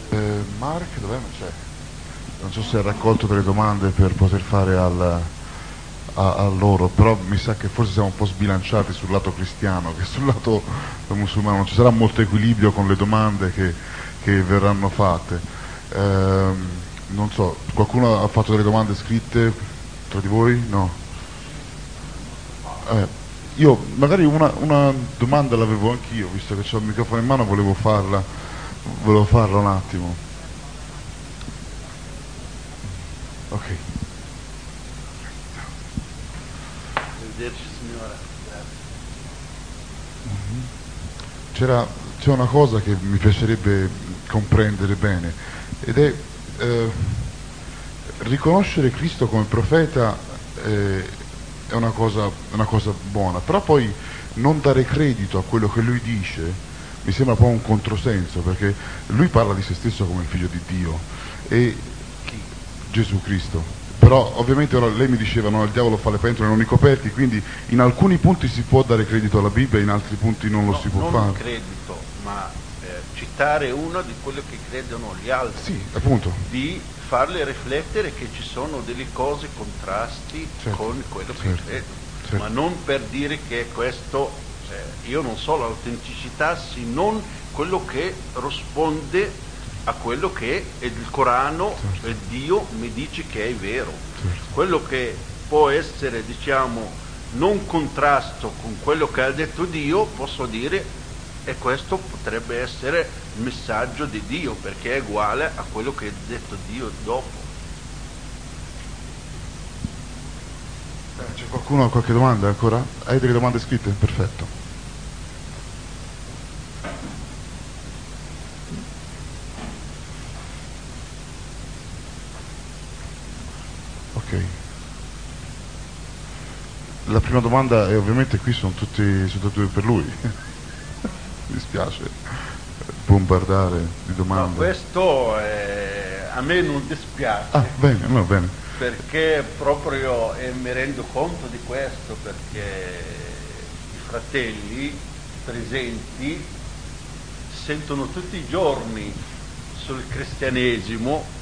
Eh, Mark, dov'è? C'è? Non so se ha raccolto delle domande per poter fare al a, a, loro, però mi sa che forse siamo un po' sbilanciati sul lato cristiano, che sul lato musulmano non ci sarà molto equilibrio con le domande che, che verranno fatte. Eh, non so, qualcuno ha fatto delle domande scritte tra di voi? No? Eh, io magari una, una domanda l'avevo anch'io, visto che ho il microfono in mano, volevo farla, volevo farla un attimo. Ok. C'è una cosa che mi piacerebbe comprendere bene ed è eh, riconoscere Cristo come profeta eh, è una cosa, una cosa buona, però poi non dare credito a quello che lui dice mi sembra un po' un controsenso perché lui parla di se stesso come il figlio di Dio e Gesù Cristo però ovviamente ora lei mi diceva no, il diavolo fa le pentole non i coperti, quindi in alcuni punti si può dare credito alla Bibbia, in altri punti non lo no, si può non fare. Non credito, ma eh, citare uno di quello che credono gli altri. Sì, appunto. Di farle riflettere che ci sono delle cose contrasti certo, con quello che certo, credono. Certo. Ma non per dire che questo, cioè, io non so l'autenticità, se non quello che risponde a quello che il Corano certo. e Dio mi dice che è vero. Certo. Quello che può essere, diciamo, non contrasto con quello che ha detto Dio, posso dire e questo potrebbe essere il messaggio di Dio perché è uguale a quello che ha detto Dio dopo. Eh, c'è qualcuno ha qualche domanda ancora? Hai delle domande scritte? Perfetto. La prima domanda è ovviamente qui sono tutti, sono tutti per lui. Mi dispiace bombardare di domande. No, questo è, a me non dispiace. Ah, bene, no, bene. Perché proprio eh, mi rendo conto di questo, perché i fratelli presenti sentono tutti i giorni sul cristianesimo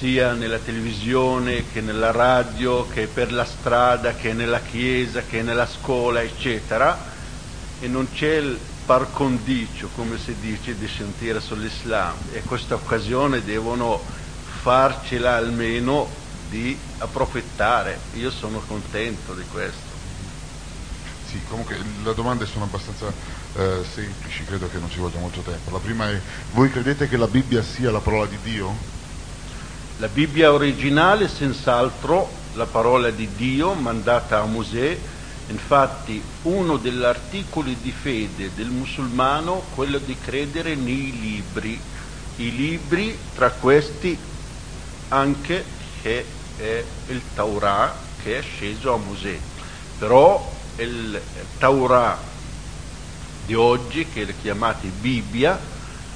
sia nella televisione che nella radio, che per la strada, che nella chiesa, che nella scuola, eccetera, e non c'è il par condicio, come si dice, di sentire sull'Islam. E questa occasione devono farcela almeno di approfittare. Io sono contento di questo. Sì, comunque le domande sono abbastanza eh, semplici, credo che non ci voglia molto tempo. La prima è, voi credete che la Bibbia sia la parola di Dio? La Bibbia originale senz'altro la parola di Dio mandata a Mosè, infatti uno degli articoli di fede del musulmano è quello di credere nei libri, i libri tra questi anche che è il Taurà che è sceso a Mosè, però il Taurà di oggi, che è chiamata Bibbia,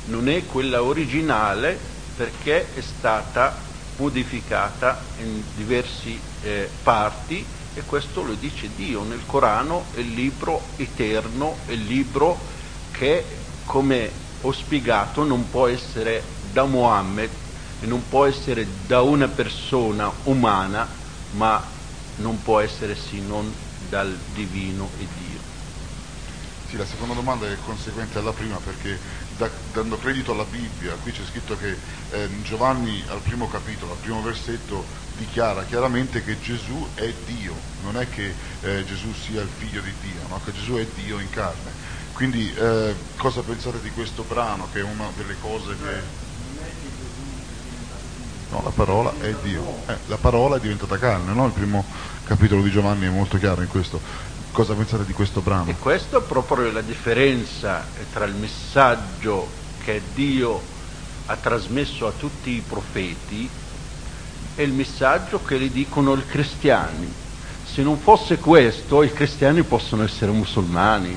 non è quella originale perché è stata modificata in diverse eh, parti e questo lo dice Dio nel Corano, è il libro eterno, è il libro che, come ho spiegato, non può essere da Mohammed e non può essere da una persona umana, ma non può essere sì non dal divino e Dio. Sì, la seconda domanda è conseguente alla prima perché da, dando credito alla Bibbia, qui c'è scritto che eh, Giovanni al primo capitolo, al primo versetto, dichiara chiaramente che Gesù è Dio, non è che eh, Gesù sia il figlio di Dio, ma che Gesù è Dio in carne. Quindi eh, cosa pensate di questo brano che è una delle cose che... No, la parola è Dio. Eh, la parola è diventata carne, no? Il primo capitolo di Giovanni è molto chiaro in questo. Cosa pensate di questo brano? E questa è proprio la differenza tra il messaggio che Dio ha trasmesso a tutti i profeti e il messaggio che gli dicono i cristiani. Se non fosse questo, i cristiani possono essere musulmani.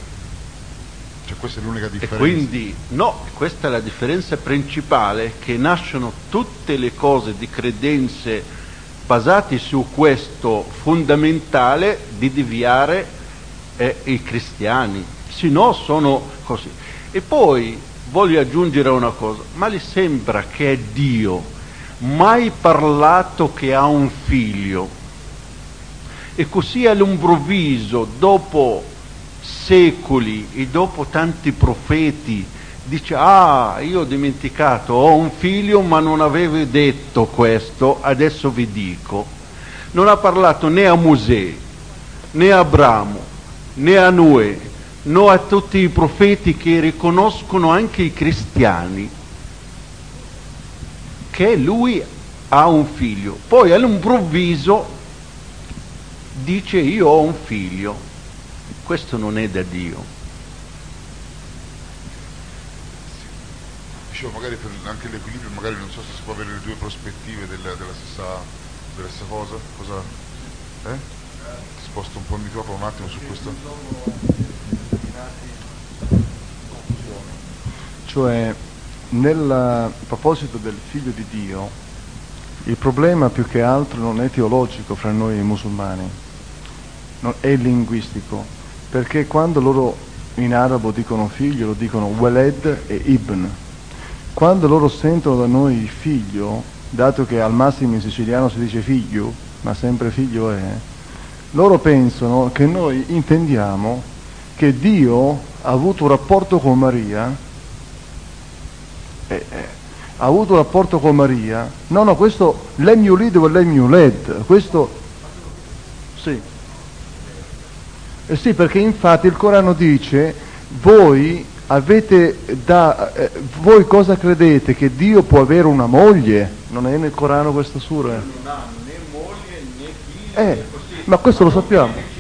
Cioè questa è l'unica differenza. E quindi, no, questa è la differenza principale, che nascono tutte le cose di credenze basate su questo fondamentale di deviare eh, i cristiani, se no sono così. E poi voglio aggiungere una cosa, ma le sembra che è Dio mai parlato che ha un figlio e così all'improvviso, dopo secoli e dopo tanti profeti, dice, ah, io ho dimenticato, ho un figlio ma non avevo detto questo, adesso vi dico. Non ha parlato né a Mosè, né a Abramo, né a Noè, né a tutti i profeti che riconoscono anche i cristiani che lui ha un figlio. Poi all'improvviso dice io ho un figlio. Questo non è da Dio. Dicevo, magari per anche l'equilibrio, magari non so se si può avere le due prospettive della, della, stessa, della stessa, cosa. Cosa? Eh? Sposto un po' il microfono un attimo su questo. Cioè, nel proposito del figlio di Dio, il problema più che altro non è teologico fra noi musulmani, è linguistico, perché quando loro in arabo dicono figlio lo dicono waled e ibn. Quando loro sentono da noi figlio, dato che al massimo in siciliano si dice figlio, ma sempre figlio è, loro pensano che noi intendiamo che Dio ha avuto un rapporto con Maria, eh, eh, ha avuto un rapporto con Maria, no, no, questo l'emiulid o l'emiuled, questo sì. Eh sì, perché infatti il Corano dice, voi avete da, eh, voi cosa credete? Che Dio può avere una moglie? Non è nel Corano questa sura? Non ha né moglie né figli. Eh, ma questo lo sappiamo.